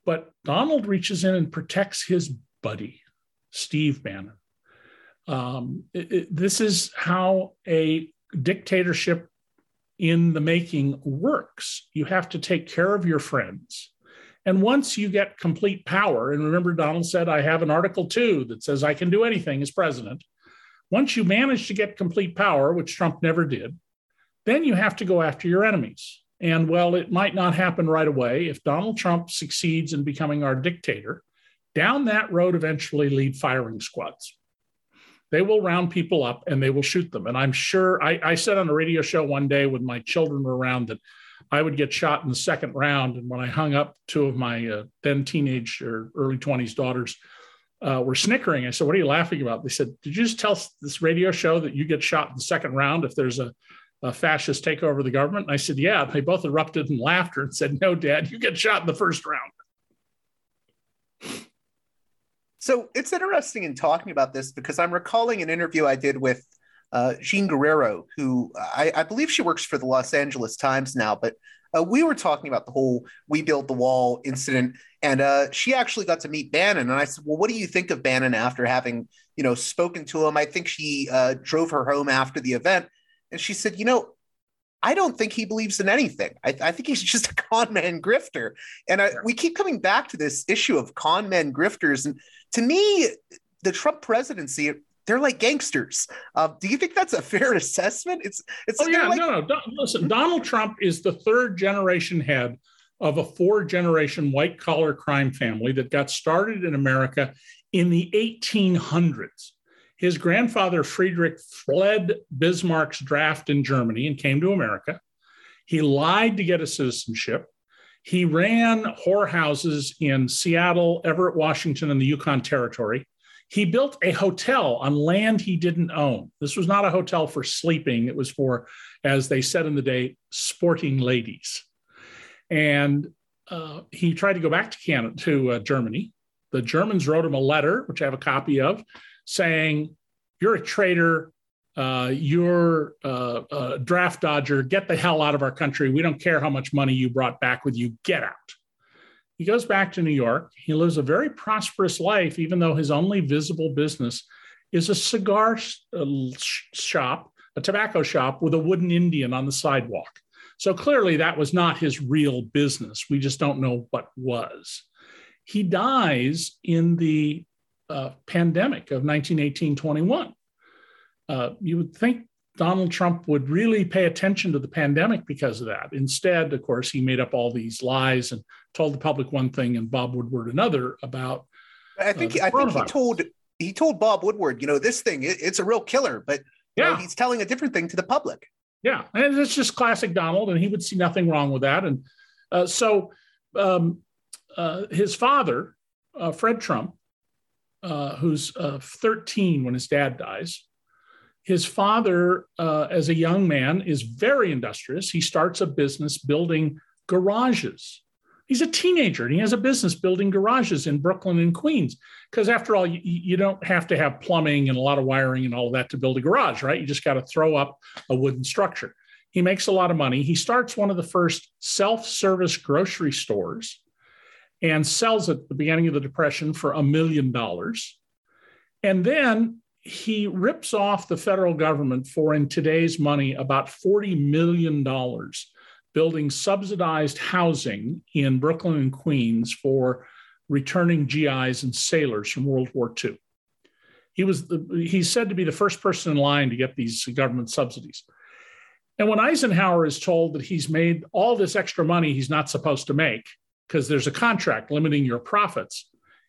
B: But Donald reaches in and protects his buddy, Steve Bannon. Um, it, it, this is how a dictatorship in the making works. You have to take care of your friends. And once you get complete power, and remember, Donald said, I have an Article 2 that says I can do anything as president. Once you manage to get complete power, which Trump never did, then you have to go after your enemies. And well, it might not happen right away. If Donald Trump succeeds in becoming our dictator, down that road eventually lead firing squads. They will round people up and they will shoot them. And I'm sure I, I said on a radio show one day when my children were around that I would get shot in the second round. And when I hung up, two of my uh, then teenage or early 20s daughters uh, were snickering. I said, What are you laughing about? They said, Did you just tell this radio show that you get shot in the second round if there's a, a fascist takeover of the government? And I said, Yeah. They both erupted in laughter and said, No, Dad, you get shot in the first round.
A: So it's interesting in talking about this because I'm recalling an interview I did with uh, Jean Guerrero, who I, I, believe she works for the Los Angeles Times now, but uh, we were talking about the whole "We Built the Wall" incident, and uh, she actually got to meet Bannon. And I said, "Well, what do you think of Bannon after having you know spoken to him?" I think she uh, drove her home after the event, and she said, "You know, I don't think he believes in anything. I, I think he's [laughs] just a con man grifter. And I, we keep coming back to this issue of con men grifters. And to me, the Trump presidency, they're like gangsters. Uh, do you think that's a fair [laughs] assessment? It's it's.
B: Oh yeah, like- no, no. Don, listen, Donald Trump is the third generation head of a four generation white collar crime family that got started in America in the 1800s. His grandfather, Friedrich, fled Bismarck's draft in Germany and came to America. He lied to get a citizenship. He ran whorehouses in Seattle, Everett, Washington, and the Yukon Territory. He built a hotel on land he didn't own. This was not a hotel for sleeping, it was for, as they said in the day, sporting ladies. And uh, he tried to go back to Canada, to uh, Germany. The Germans wrote him a letter, which I have a copy of, saying, You're a traitor. Uh, you're uh, a draft dodger. Get the hell out of our country. We don't care how much money you brought back with you. Get out. He goes back to New York. He lives a very prosperous life, even though his only visible business is a cigar uh, shop, a tobacco shop with a wooden Indian on the sidewalk. So clearly, that was not his real business. We just don't know what was. He dies in the uh, pandemic of 1918 21. Uh, you would think Donald Trump would really pay attention to the pandemic because of that. Instead, of course, he made up all these lies and told the public one thing and Bob Woodward another about.
A: I think uh, I think he told he told Bob Woodward, you know, this thing it, it's a real killer, but yeah, know, he's telling a different thing to the public.
B: Yeah, and it's just classic Donald, and he would see nothing wrong with that. And uh, so um, uh, his father, uh, Fred Trump, uh, who's uh, 13 when his dad dies, his father, uh, as a young man, is very industrious. He starts a business building garages. He's a teenager and he has a business building garages in Brooklyn and Queens. Because after all, you, you, don't have to have plumbing and a lot of wiring and all of that to build a garage, right? You just got to throw up a wooden structure. He makes a lot of money. He starts one of the first self service grocery stores and sells it at the beginning of the Depression for a million dollars. And then he rips off the federal government for, in today's money, about $40 million building subsidized housing in Brooklyn and Queens for returning GIs and sailors from World War II. He was the, he's said to be the first person in line to get these government subsidies. And when Eisenhower is told that he's made all this extra money he's not supposed to make because there's a contract limiting your profits,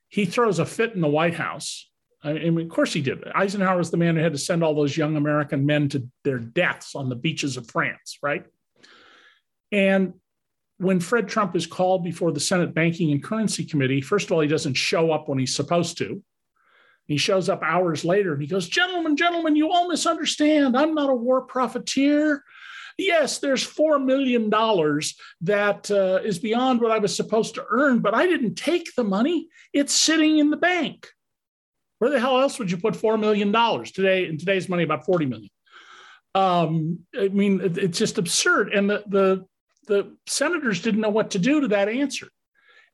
B: he throws a fit in the White House I mean, of course he did. Eisenhower was the man who had to send all those young American men to their deaths on the beaches of France, right? And when Fred Trump is called before the Senate Banking and Currency Committee, first of all, he doesn't show up when he's supposed to. He shows up hours later and he goes, Gentlemen, gentlemen, you all misunderstand. I'm not a war profiteer. Yes, there's $4 million that uh, is beyond what I was supposed to earn, but I didn't take the money. It's sitting in the bank. Where the hell else would you put $4 million today? In today's money, about 40 million. Um, I mean, it, it's just absurd. And the, the, the senators didn't know what to do to that answer.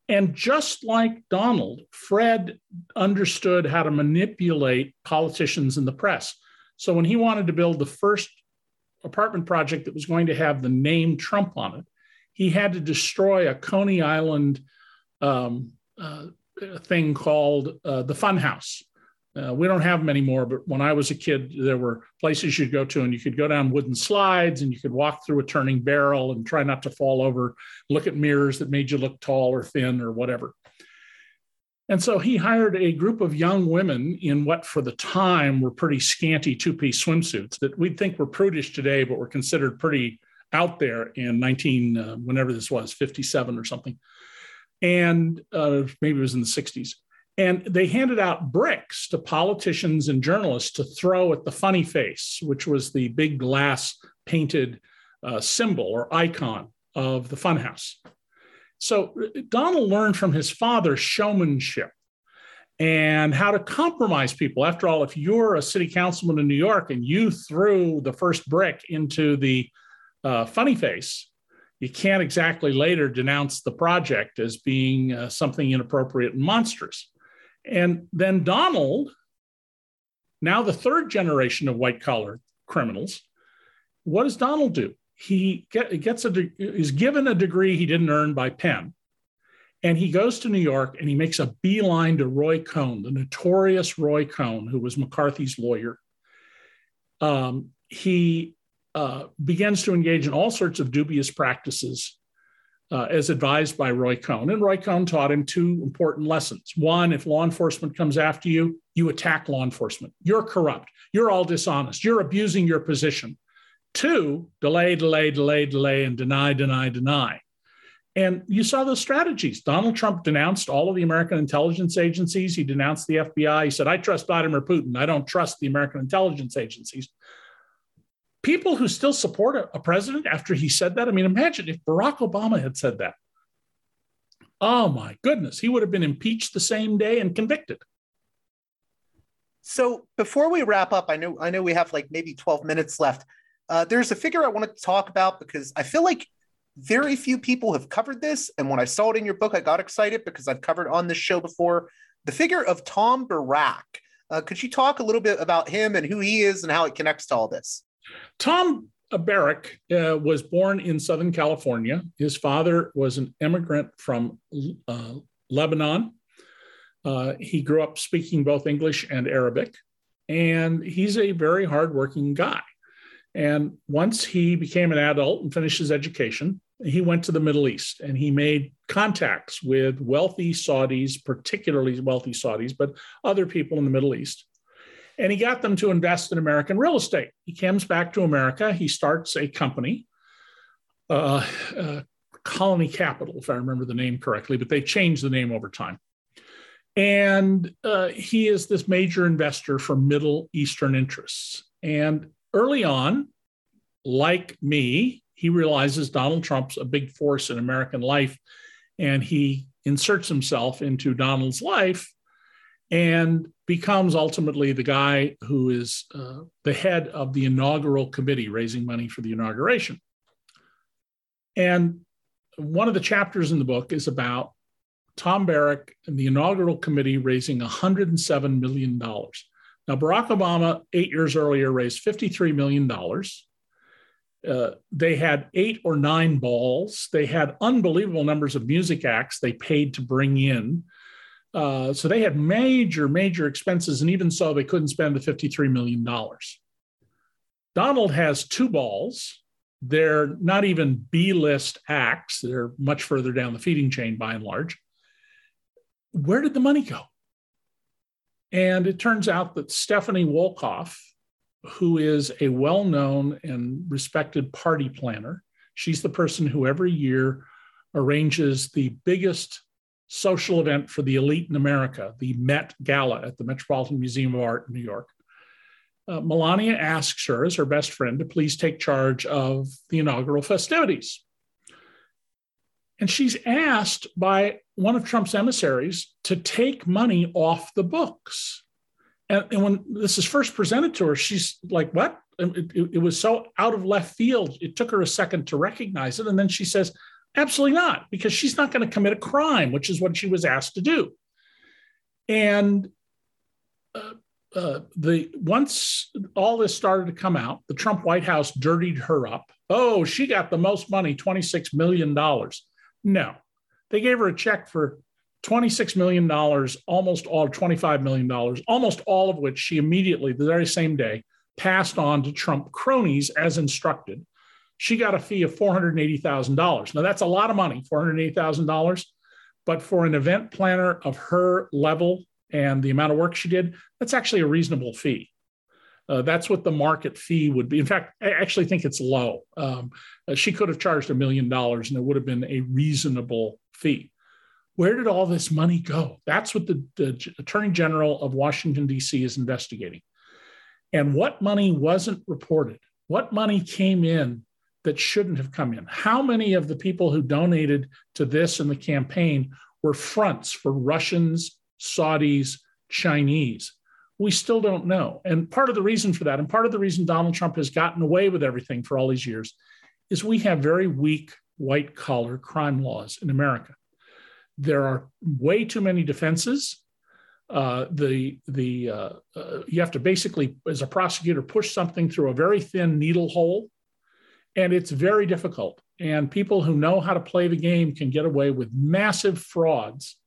B: And just like Donald, Fred understood how to manipulate politicians and the press. So when he wanted to build the first apartment project that was going to have the name Trump on it, he had to destroy a Coney Island um, uh, thing called uh, the Funhouse. Uh, we don't have them anymore, but when I was a kid, there were places you'd go to and you could go down wooden slides and you could walk through a turning barrel and try not to fall over, look at mirrors that made you look tall or thin or whatever. And so he hired a group of young women in what for the time were pretty scanty two piece swimsuits that we'd think were prudish today, but were considered pretty out there in 19, uh, whenever this was, 57 or something. And uh, maybe it was in the 60s and they handed out bricks to politicians and journalists to throw at the funny face, which was the big glass painted uh, symbol or icon of the funhouse. So Donald learned from his father showmanship and how to compromise people. After all, if you're a city councilman in New York and you threw the first brick into the uh, funny face, you can't exactly later denounce the project as being uh, something inappropriate and monstrous. And then Donald, now the third generation of white collar criminals, what does Donald do? He get, gets a is given a degree he didn't earn by Penn, and he goes to New York and he makes a beeline to Roy Cohn, the notorious Roy Cohn, who was McCarthy's lawyer. Um, he uh, begins to engage in all sorts of dubious practices uh, as advised by Roy Cohn. And Roy Cohn taught him two important lessons. One, if law enforcement comes after you, you attack law enforcement. You're corrupt. You're all dishonest. You're abusing your position. Two, delay, delay, delay, delay, and deny, deny, deny. And you saw those strategies. Donald Trump denounced all of the American intelligence agencies. He denounced the FBI. He said, I trust Vladimir Putin. I don't trust the American intelligence agencies people who still support a, president after he said that. I mean, imagine if Barack Obama had said that. Oh my goodness, he would have been impeached the same day and convicted.
A: So before we wrap up, I know I know we have like maybe 12 minutes left. Uh, there's a figure I want to talk about because I feel like very few people have covered this. And when I saw it in your book, I got excited because I've covered on this show before the figure of Tom Barrack. Uh, could you talk a little bit about him and who he is and how it connects to all this?
B: Tom Barrack uh, was born in Southern California. His father was an immigrant from uh, Lebanon. Uh, he grew up speaking both English and Arabic, and he's a very hardworking guy. And once he became an adult and finished his education, he went to the Middle East and he made contacts with wealthy Saudis, particularly wealthy Saudis, but other people in the Middle East. And he got them to invest in American real estate. He comes back to America. He starts a company, uh, uh, Colony Capital, if I remember the name correctly, but they changed the name over time. And uh, he is this major investor for Middle Eastern interests. And early on, like me, he realizes Donald Trump's a big force in American life, and he inserts himself into Donald's life and becomes ultimately the guy who is uh, the head of the inaugural committee raising money for the inauguration. And one of the chapters in the book is about Tom Barrack and the inaugural committee raising $107 million. Now, Barack Obama, eight years earlier, raised $53 million. Uh, they had eight or nine balls. They had unbelievable numbers of music acts they paid to bring in. Uh, so they had major, major expenses. And even so, they couldn't spend the $53 million. Donald has two balls. They're not even B list acts, they're much further down the feeding chain by and large. Where did the money go? And it turns out that Stephanie Wolkoff, who is a well known and respected party planner, she's the person who every year arranges the biggest social event for the elite in America, the Met Gala at the Metropolitan Museum of Art in New York. Uh, Melania asks her, as her best friend, to please take charge of the inaugural festivities. And she's asked by one of Trump's emissaries to take money off the books. And, and when this is first presented to her, she's like, What? It, it, it, was so out of left field. It took her a second to recognize it. And then she says, Absolutely not, because she's not going to commit a crime, which is what she was asked to do. And uh, uh, the once all this started to come out, the Trump White House dirtied her up. Oh, she got the most money, $26 million. No, they gave her a check for $26 million, almost all $25 million, almost all of which she immediately, the very same day, passed on to Trump cronies as instructed. She got a fee of $480,000. Now, that's a lot of money, $480,000. But for an event planner of her level and the amount of work she did, that's actually a reasonable fee. Uh, that's what the market fee would be. In fact, I actually think it's low. Um, uh, she could have charged a million dollars and it would have been a reasonable fee. Where did all this money go? That's what the, the Attorney General of Washington, D.C. is investigating. And what money wasn't reported? What money came in that shouldn't have come in? How many of the people who donated to this in the campaign were fronts for Russians, Saudis, Chinese? We still don't know. And part of the reason for that, and part of the reason Donald Trump has gotten away with everything for all these years, is we have very weak white collar crime laws in America. There are way too many defenses. Uh, the the uh, uh, you have to basically, as a prosecutor, push something through a very thin needle hole, and it's very difficult. And people who know how to play the game can get away with massive frauds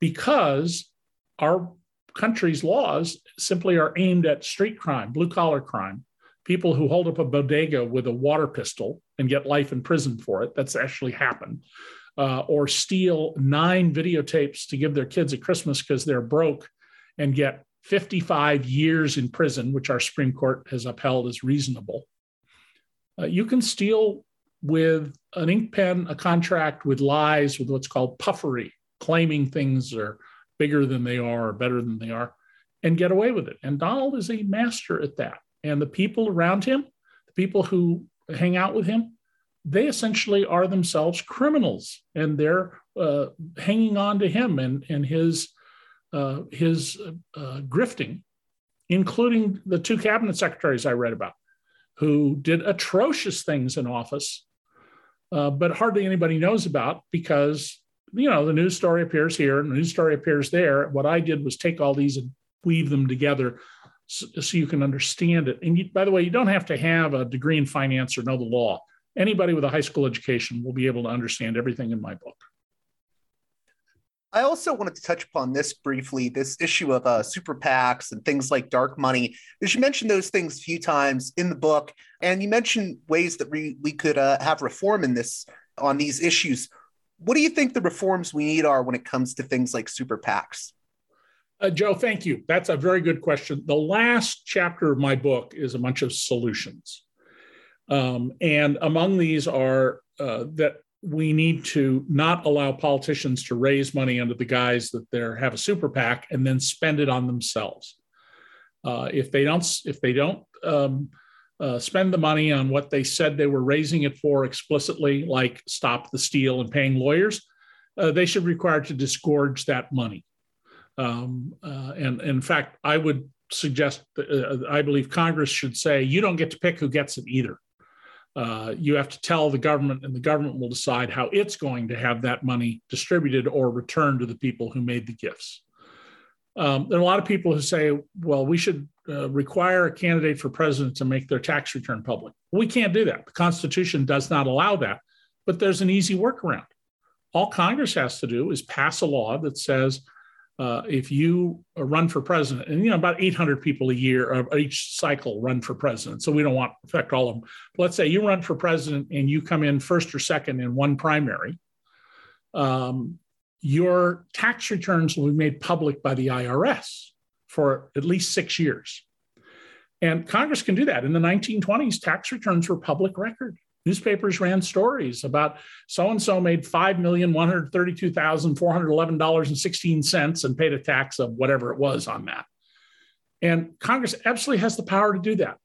B: because our country's laws simply are aimed at street crime, blue collar crime, people who hold up a bodega with a water pistol and get life in prison for it. That's actually happened. Uh, or steal nine videotapes to give their kids at Christmas because they're broke and get 55 years in prison, which our Supreme Court has upheld as reasonable. Uh, you can steal with an ink pen, a contract with lies, with what's called puffery, claiming things are bigger than they are or better than they are and get away with it. And Donald is a master at that. And the people around him, the people who hang out with him, they essentially are themselves criminals and they're uh, hanging on to him and, and his, uh, his uh, grifting, including the two cabinet secretaries I read about who did atrocious things in office, uh, but hardly anybody knows about because you know, the news story appears here and the news story appears there. What I did was take all these and weave them together so, so you can understand it. And you, by the way, you don't have to have a degree in finance or know the law. Anybody with a high school education will be able to understand everything in my book.
A: I also wanted to touch upon this briefly this issue of uh, super PACs and things like dark money. Because you mentioned those things a few times in the book, and you mentioned ways that we, we could uh, have reform in this on these issues. What do you think the reforms we need are when it comes to things like super PACs?
B: Uh, Joe, thank you. That's a very good question. The last chapter of my book is a bunch of solutions. Um, and among these are uh, that we need to not allow politicians to raise money under the guise that they have a super PAC and then spend it on themselves. Uh, if they don't, if they don't um, uh, spend the money on what they said they were raising it for explicitly, like stop the steal and paying lawyers, uh, they should be required to disgorge that money. Um, uh, and, and, in fact, I would suggest, uh, I believe Congress should say, you don't get to pick who gets it either. Uh, you have to tell the government, and the government will decide how it's going to have that money distributed or returned to the people who made the gifts. Um, there are a lot of people who say, well, we should uh, require a candidate for president to make their tax return public. We can't do that. The Constitution does not allow that, but there's an easy workaround. All Congress has to do is pass a law that says uh, if you run for president, and you know about 800 people a year uh, each cycle run for president, so we don't want to affect all of them. But let's say you run for president and you come in first or second in one primary. Um, your tax returns will be made public by the IRS for at least six years. And Congress can do that. In the 1920s, tax returns were public record. Newspapers ran stories about so and so made $5,132,411.16 and paid a tax of whatever it was on that. And Congress absolutely has the power to do that.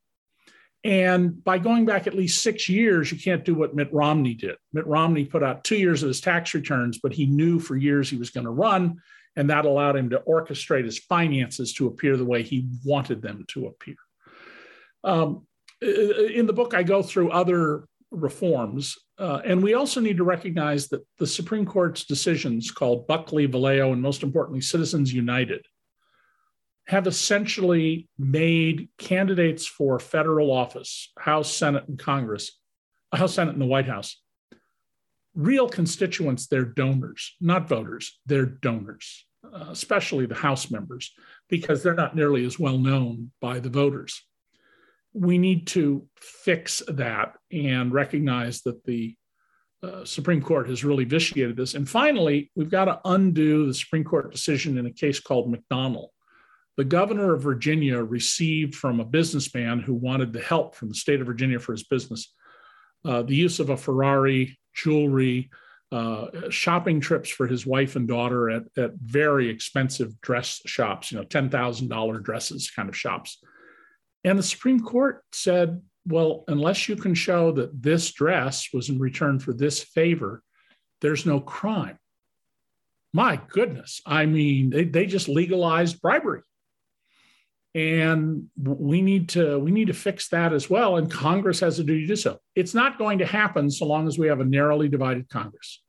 B: And by going back at least six years, you can't do what Mitt Romney did. Mitt Romney put out two years of his tax returns, but he knew for years he was going to run, and that allowed him to orchestrate his finances to appear the way he wanted them to appear. Um, in the book, I go through other reforms. Uh, and we also need to recognize that the Supreme Court's decisions, called Buckley, Valeo, and most importantly, Citizens United, have essentially made candidates for federal office, House, Senate, and Congress, House, Senate, and the White House, real constituents, they're donors, not voters, they're donors, uh, especially the House members, because they're not nearly as well known by the voters we need to fix that and recognize that the uh, Supreme Court has really vitiated this. And finally, we've got to undo the Supreme Court decision in a case called McDonnell. The governor of Virginia received from a businessman who wanted the help from the state of Virginia for his business uh, the use of a Ferrari, jewelry, uh, shopping trips for his wife and daughter at, at very expensive dress shops, you know, $10,000 dresses kind of shops. And the Supreme Court said, well, unless you can show that this dress was in return for this favor, there's no crime. My goodness. I mean, they, they just legalized bribery. And we need to we need to fix that as well. And Congress has a duty to do so. It's not going to happen so long as we have a narrowly divided Congress.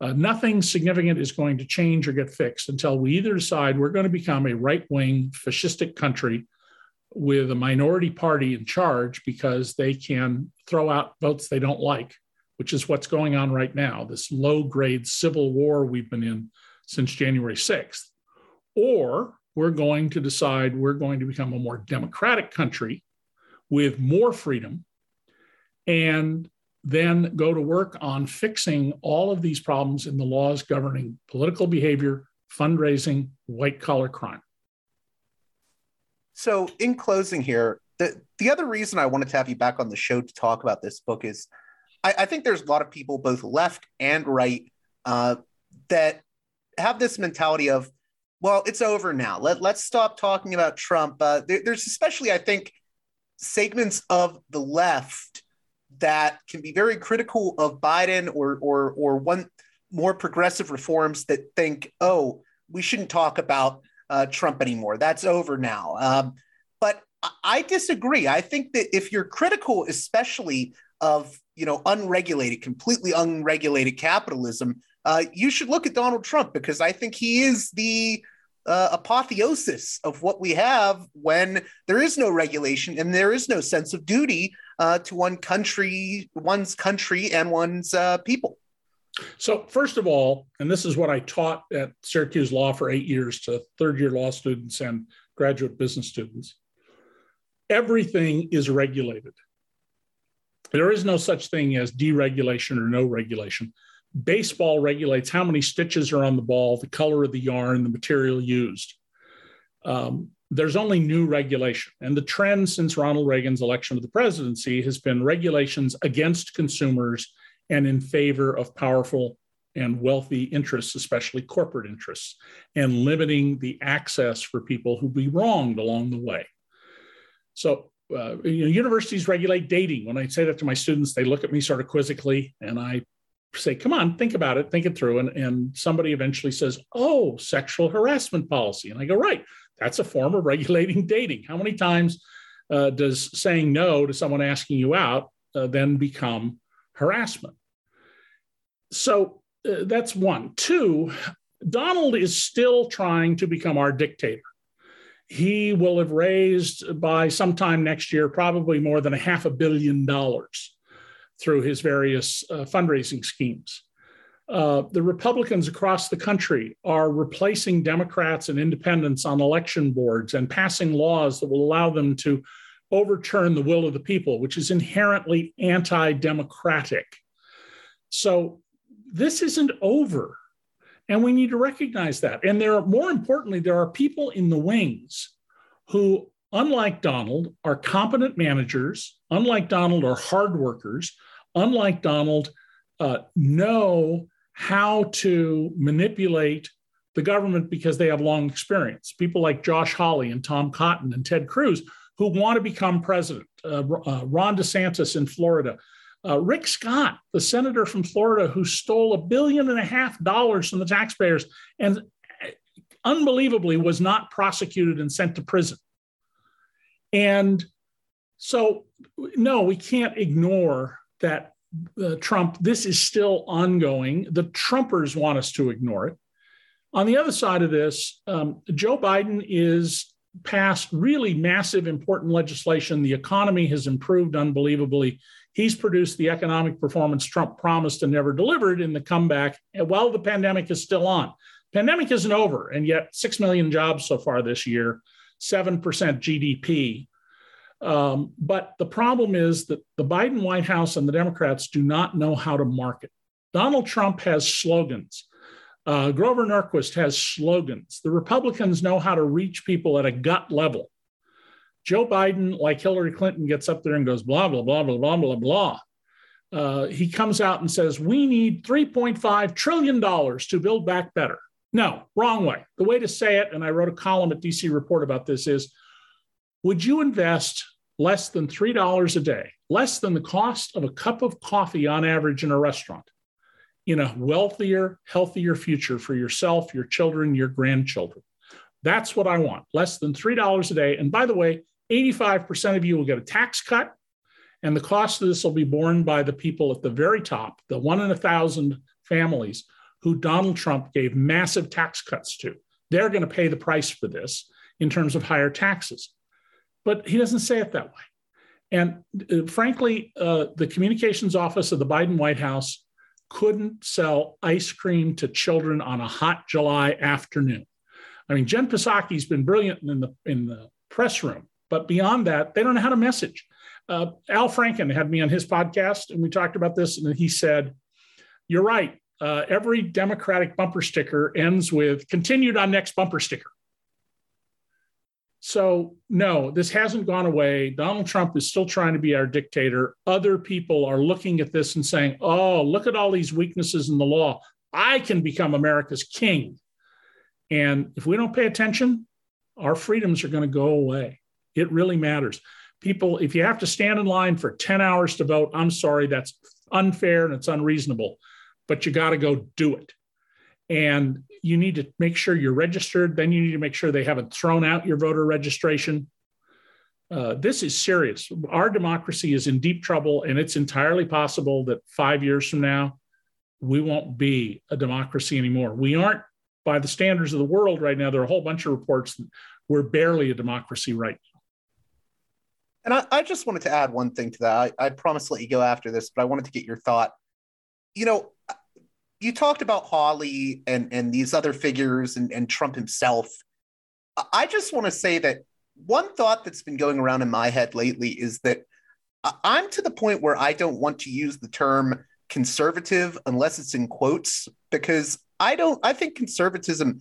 B: Uh, nothing significant is going to change or get fixed until we either decide we're going to become a right wing fascistic country with a minority party in charge because they can throw out votes they don't like, which is what's going on right now, this low grade civil war we've been in since January 6th. Or we're going to decide we're going to become a more democratic country with more freedom and then go to work on fixing all of these problems in the laws governing political behavior, fundraising, white collar crime.
A: So, in closing here, the, the other reason I wanted to have you back on the show to talk about this book is I, I think there's a lot of people, both left and right, uh, that have this mentality of, well, it's over now. Let, let's stop talking about Trump. Uh, there, there's especially, I think, segments of the left that can be very critical of Biden or, or, or one more progressive reforms that think, oh, we shouldn't talk about uh, Trump anymore. That's over now. Um, but I disagree. I think that if you're critical, especially of you know unregulated, completely unregulated capitalism, uh, you should look at Donald Trump because I think he is the uh, apotheosis of what we have when there is no regulation and there is no sense of duty uh, to one country, one's country, and one's uh, people.
B: So, first of all, and this is what I taught at Syracuse Law for eight years to third year law students and graduate business students everything is regulated. There is no such thing as deregulation or no regulation. Baseball regulates how many stitches are on the ball, the color of the yarn, the material used. Um, there's only new regulation. And the trend since Ronald Reagan's election to the presidency has been regulations against consumers and in favor of powerful and wealthy interests, especially corporate interests, and limiting the access for people who be wronged along the way. So, uh, you know, universities regulate dating. When I say that to my students, they look at me sort of quizzically, and I say, "Come on, think about it, think it through." And, and somebody eventually says, "Oh, sexual harassment policy," and I go, "Right, that's a form of regulating [laughs] dating. How many times uh, does saying no to someone asking you out uh, then become harassment?" So uh, that's one. Two, Donald is still trying to become our dictator he will have raised by sometime next year probably more than a half a billion dollars through his various uh, fundraising schemes. Uh, the Republicans across the country are replacing Democrats and independents on election boards and passing laws that will allow them to overturn the will of the people, which is inherently anti democratic. So this isn't over. And we need to recognize that. And there are, more importantly, there are people in the wings who, unlike Donald, are competent managers, unlike Donald, are hard workers, unlike Donald, uh, know how to manipulate the government because they have long experience. People like Josh Hawley and Tom Cotton and Ted Cruz who want to become president. Uh, uh, Ron DeSantis in Florida, uh, Rick Scott, the senator from Florida who stole a billion and a half dollars from the taxpayers and uh, unbelievably was not prosecuted and sent to prison. And so, no, we can't ignore that uh, Trump, this is still ongoing. The Trumpers want us to ignore it. On the other side of this, um, Joe Biden is passed really massive, important legislation. The economy has improved unbelievably. He's produced the economic performance Trump promised and never delivered in the comeback while the pandemic is still on. Pandemic isn't over, and yet 6 million jobs so far this year, 7% GDP. Um, but the problem is that the Biden White House and the Democrats do not know how to market. Donald Trump has slogans. Uh, Grover Norquist has slogans. The Republicans know how to reach people at a gut level. Joe Biden, like Hillary Clinton, gets up there and goes blah, blah, blah, blah, blah, blah, blah. Uh, he comes out and says, We need $3.5 trillion to build back better. No, wrong way. The way to say it, and I wrote a column at DC Report about this, is would you invest less than $3 a day, less than the cost of a cup of coffee on average in a restaurant, in a wealthier, healthier future for yourself, your children, your grandchildren? That's what I want, less than $3 a day. And by the way, 85% of you will get a tax cut, and the cost of this will be borne by the people at the very top, the one in a thousand families who Donald Trump gave massive tax cuts to. They're going to pay the price for this in terms of higher taxes. But he doesn't say it that way. And uh, frankly, uh, the communications office of the Biden White House couldn't sell ice cream to children on a hot July afternoon. I mean, Jen Psaki's been brilliant in the in the press room, but beyond that, they don't know how to message. Uh, Al Franken had me on his podcast, and we talked about this, and he said, "You're right. Uh, every Democratic bumper sticker ends with continued on next bumper sticker." So, no, this hasn't gone away. Donald Trump is still trying to be our dictator. Other people are looking at this and saying, oh, look at all these weaknesses in the law. I can become America's king. And if we don't pay attention, our freedoms are going to go away. It really matters. People, if you have to stand in line for 10 hours to vote, I'm sorry, that's unfair and it's unreasonable, but you got to go do it. And you need to make sure you're registered. Then you need to make sure they haven't thrown out your voter registration. Uh, this is serious. Our democracy is in deep trouble, and it's entirely possible that five years from now, we won't be a democracy anymore. We aren't, by the standards of the world right now, there are a whole bunch of reports that we're barely a democracy right now.
A: And I, I, just wanted to add one thing to that. I, I promised to let you go after this, but I wanted to get your thought. You know, you talked about Hawley and and these other figures and, and Trump himself. I just want to say that one thought that's been going around in my head lately is that I'm to the point where I don't want to use the term conservative unless it's in quotes because I don't I think conservatism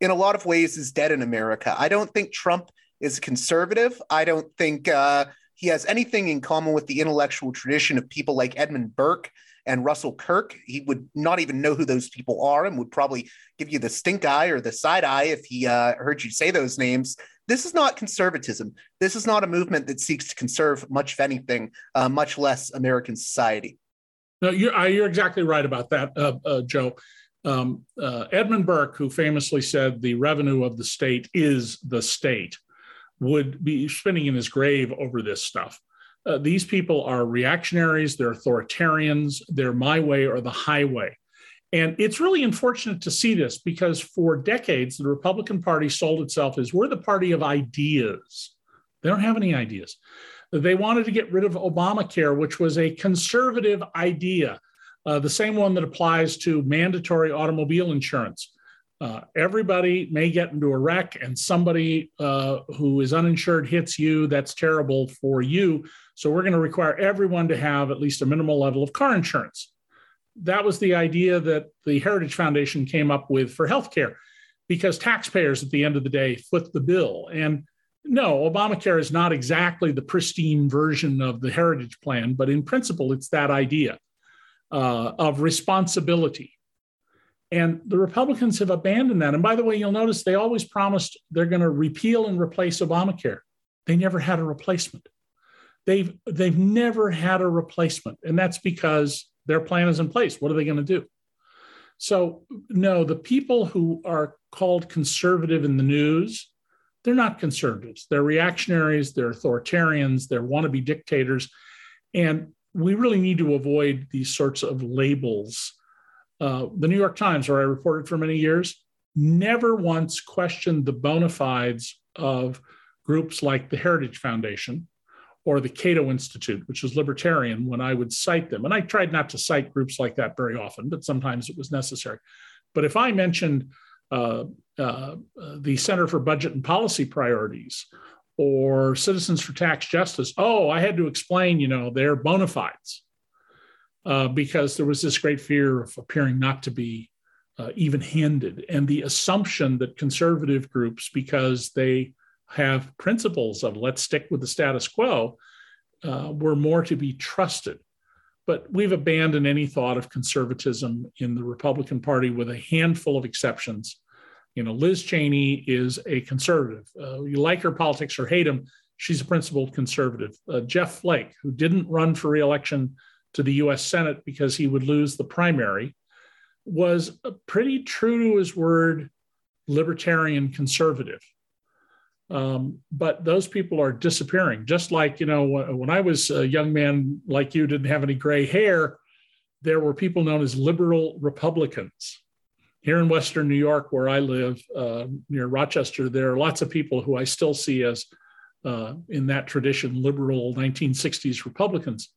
A: in a lot of ways is dead in America. I don't think Trump is conservative. I don't think uh, he has anything in common with the intellectual tradition of people like Edmund Burke and Russell Kirk. He would not even know who those people are and would probably give you the stink eye or the side eye if he uh, heard you say those names. This is not conservatism. This is not a movement that seeks to conserve much of anything, uh, much less American society.
B: No, you're, uh, you're exactly right about that, uh, uh, Joe. Um, uh, Edmund Burke, who famously said the revenue of the state is the state, would be spinning in his grave over this stuff. Uh, these people are reactionaries, they're authoritarians, they're my way or the highway. And it's really unfortunate to see this because for decades, the Republican Party sold itself as we're the party of ideas. They don't have any ideas. They wanted to get rid of Obamacare, which was a conservative idea, uh, the same one that applies to mandatory automobile insurance. Uh, everybody may get into a wreck and somebody uh, who is uninsured hits you. That's terrible for you. So we're going to require everyone to have at least a minimal level of car insurance that was the idea that the Heritage Foundation came up with for healthcare, because taxpayers at the end of the day foot the bill. And no, Obamacare is not exactly the pristine version of the Heritage Plan, but in principle, it's that idea uh, of responsibility. And the Republicans have abandoned that. And by the way, you'll notice they always promised they're going to repeal and replace Obamacare. They never had a replacement. They've, they've never had a replacement. And that's because their plan is in place. What are they going to do? So, no, the people who are called conservative in the news, they're not conservatives. They're reactionaries, they're authoritarians, they're wannabe dictators. And we really need to avoid these sorts of labels. Uh, the New York Times, where I reported for many years, never once questioned the bona fides of groups like the Heritage Foundation or the Cato Institute, which is libertarian, when I would cite them. And I tried not to cite groups like that very often, but sometimes it was necessary. But if I mentioned uh, uh, the Center for Budget and Policy Priorities or Citizens for Tax Justice, oh, I had to explain, you know, their bona fides uh, because there was this great fear of appearing not to be uh, even handed and the assumption that conservative groups, because they have principles of let's stick with the status quo uh, were more to be trusted. But we've abandoned any thought of conservatism in the Republican Party with a handful of exceptions. You know, Liz Cheney is a conservative. Uh, you like her politics or hate him, she's a principled conservative. Uh, Jeff Flake, who didn't run for reelection to the US Senate because he would lose the primary, was pretty true to his word libertarian conservative. Um, but those people are disappearing. Just like, you know, when I was a young man like you, didn't have any gray hair, there were people known as liberal Republicans. Here in Western New York, where I live uh, near Rochester, there are lots of people who I still see as, uh, in that tradition, liberal 1960s Republicans.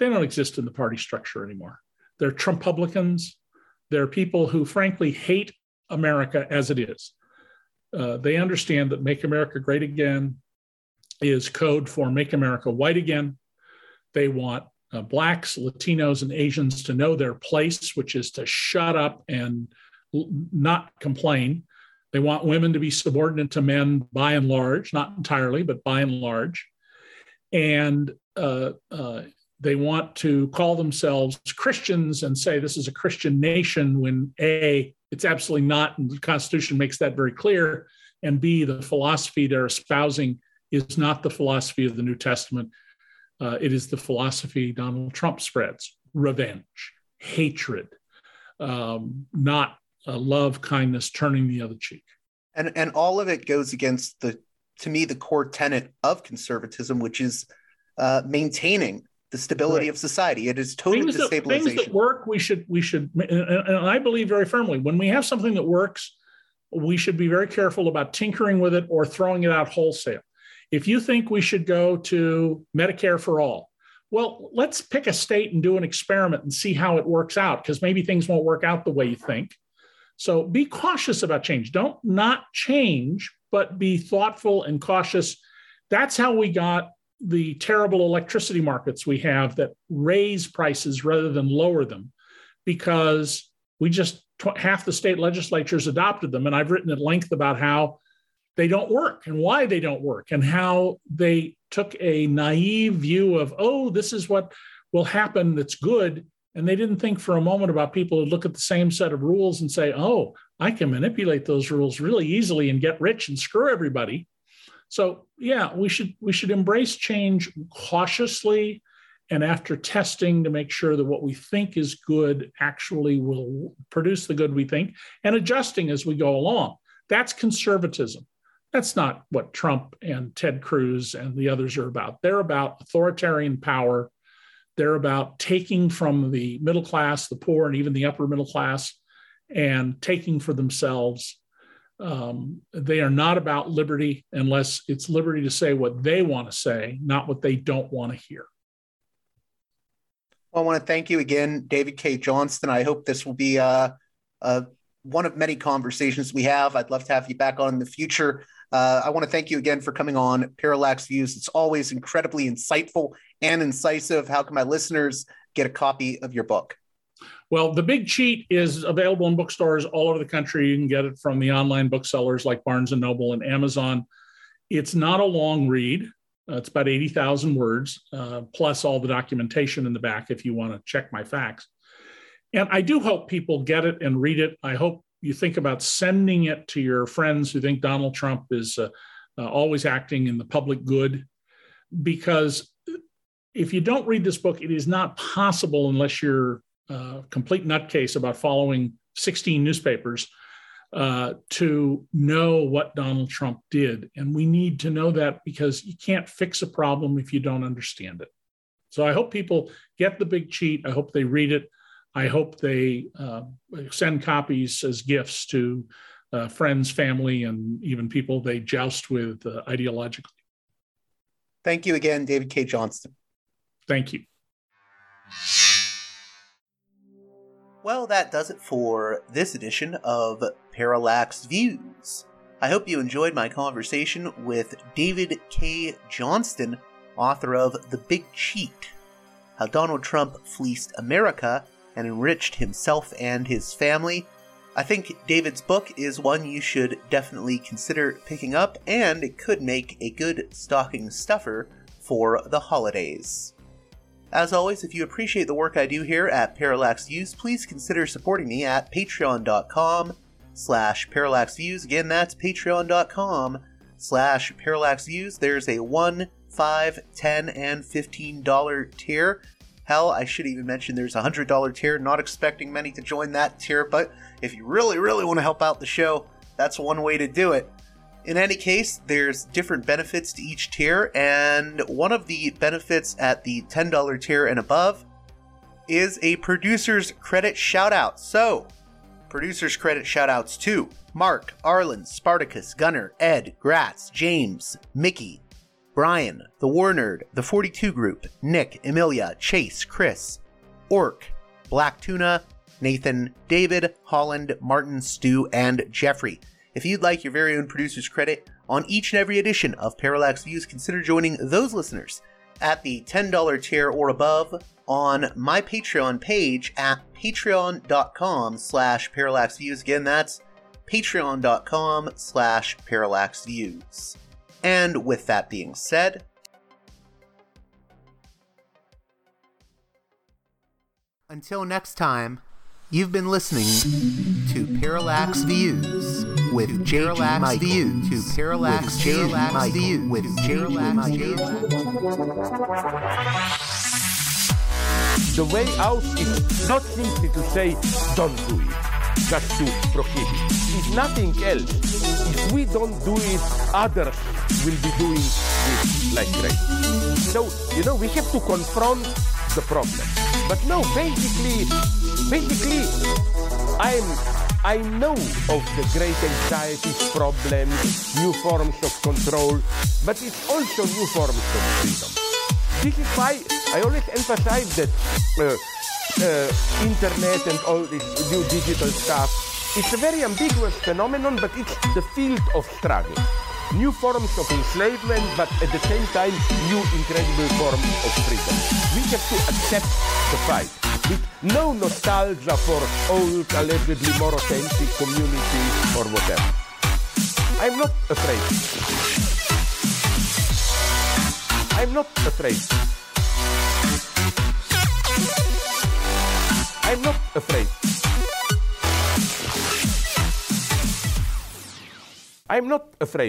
B: They don't exist in the party structure anymore. They're Trumpublicans. They're people who, frankly, hate America as it is uh, they understand that Make America Great Again is code for Make America White Again. They want uh, Blacks, Latinos, and Asians to know their place, which is to shut up and l- not complain. They want women to be subordinate to men by and large, not entirely, but by and large. And uh, uh, they want to call themselves Christians and say this is a Christian nation when A, it's absolutely not. And the Constitution makes that very clear. And B, the philosophy they're espousing is not the philosophy of the New Testament. Uh, it is the philosophy Donald Trump spreads revenge, hatred, um, not uh, love, kindness, turning the other cheek.
A: And, and all of it goes against the, to me, the core tenet of conservatism, which is uh, maintaining the stability right. of society. It is total things destabilization. That,
B: things that work, we should we should, and I believe very firmly when we have something that works, we should be very careful about tinkering with it or throwing it out wholesale. If you think we should go to Medicare for all, well, let's pick a state and do an experiment and see how it works out because maybe things won't work out the way you think. So be cautious about change. Don't not change, but be thoughtful and cautious. That's how we got the terrible electricity markets we have that raise prices rather than lower them because we just half the state legislatures adopted them. And i've written at length about how they don't work and why they don't work and how they took a naive view of oh this is what will happen that's good. And they didn't think for a moment about people who look at the same set of rules and say oh i can manipulate those rules really easily and get rich and screw everybody so yeah, we should we should embrace change cautiously and after testing to make sure that what we think is good actually will produce the good we think and adjusting as we go along. That's conservatism. That's not what Trump and Ted Cruz and the others are about. They're about authoritarian power. They're about taking from the middle class, the poor, and even the upper middle class and taking for themselves um, they are not about liberty unless it's liberty to say what they want to say, not what they don't want to hear.
A: Well, I want to thank you again, David Cay Johnston. I hope this will be uh, uh, one of many conversations we have. I'd love to have you back on in the future. Uh, I want to thank you again for coming on Parallax Views. It's always incredibly insightful and incisive. How can my listeners get a copy of your book?
B: Well, The Big Cheat is available in bookstores all over the country. You can get it from the online booksellers like Barnes and Noble and Amazon. It's not a long read. Uh, it's about 80,000 words, uh, plus all the documentation in the back if you want to check my facts. And I do hope people get it and read it. I hope you think about sending it to your friends who think Donald Trump is uh, uh always acting in the public good. Because if you don't read this book, it is not possible unless you're uh, complete nutcase about following 16 newspapers uh, to know what Donald Trump did. And we need to know that because you can't fix a problem if you don't understand it. So I hope people get the big cheat. I hope they read it. I hope they uh, send copies as gifts to uh, friends, family, and even people they joust with uh, ideologically.
A: Thank you again, David Cay Johnston.
B: Thank you.
A: Well, that does it for this edition of Parallax Views. I hope you enjoyed my conversation with David Cay Johnston, author of The Big Cheat How Donald Trump Fleeced America and Enriched Himself and His Family. I think David's book is one you should definitely consider picking up, and it could make a good stocking stuffer for the holidays. As always, if you appreciate the work I do here at Parallax Views, please consider supporting me at patreon.com slash parallaxviews. Again, that's patreon.com slash parallaxviews. There's a 1, 5, 10, and $15 tier. Hell, I should even mention there's a $100 tier. Not expecting many to join that tier, but if you really, really want to help out the show, that's one way to do it. In any case, there's different benefits to each tier, and one of the benefits at the $10 tier and above is a producer's credit shoutout. So, producer's credit shoutouts to Mark, Arlen, Spartacus, Gunner, Ed, Gratz, James, Mickey, Brian, The War Nerd, The 42 Group, Nick, Emilia, Chase, Chris, Orc, Black Tuna, Nathan, David, Holland, Martin, Stu, and Jeffrey. If you'd like your very own producer's credit on each and every edition of Parallax Views, consider joining those listeners at the $10 tier or above on my Patreon page at patreon.com slash parallaxviews. Again, that's patreon.com slash parallaxviews. And with that being said, until next time, you've been listening to Parallax Views Mm-hmm. with Parallax Michael. Views to Parallax with Parallax Michael. Views with Parallax Views.
C: The way out is not simply to say don't do it, just to prohibit. It's nothing else. If we don't do it, others will be doing it like crazy. So, you know, we have to confront the problem. But no, basically, basically, I'm I know of the great anxieties, problems, new forms of control, but it's also new forms of freedom. This is why I always emphasize that uh, uh, internet and all this new digital stuff, it's a very ambiguous phenomenon, but it's the field of struggle. New forms of enslavement, but at the same time, new incredible forms of freedom. We have to accept the fight with no nostalgia for old, allegedly more authentic communities or whatever. I'm not afraid. I'm not afraid. I'm not afraid. I'm not afraid.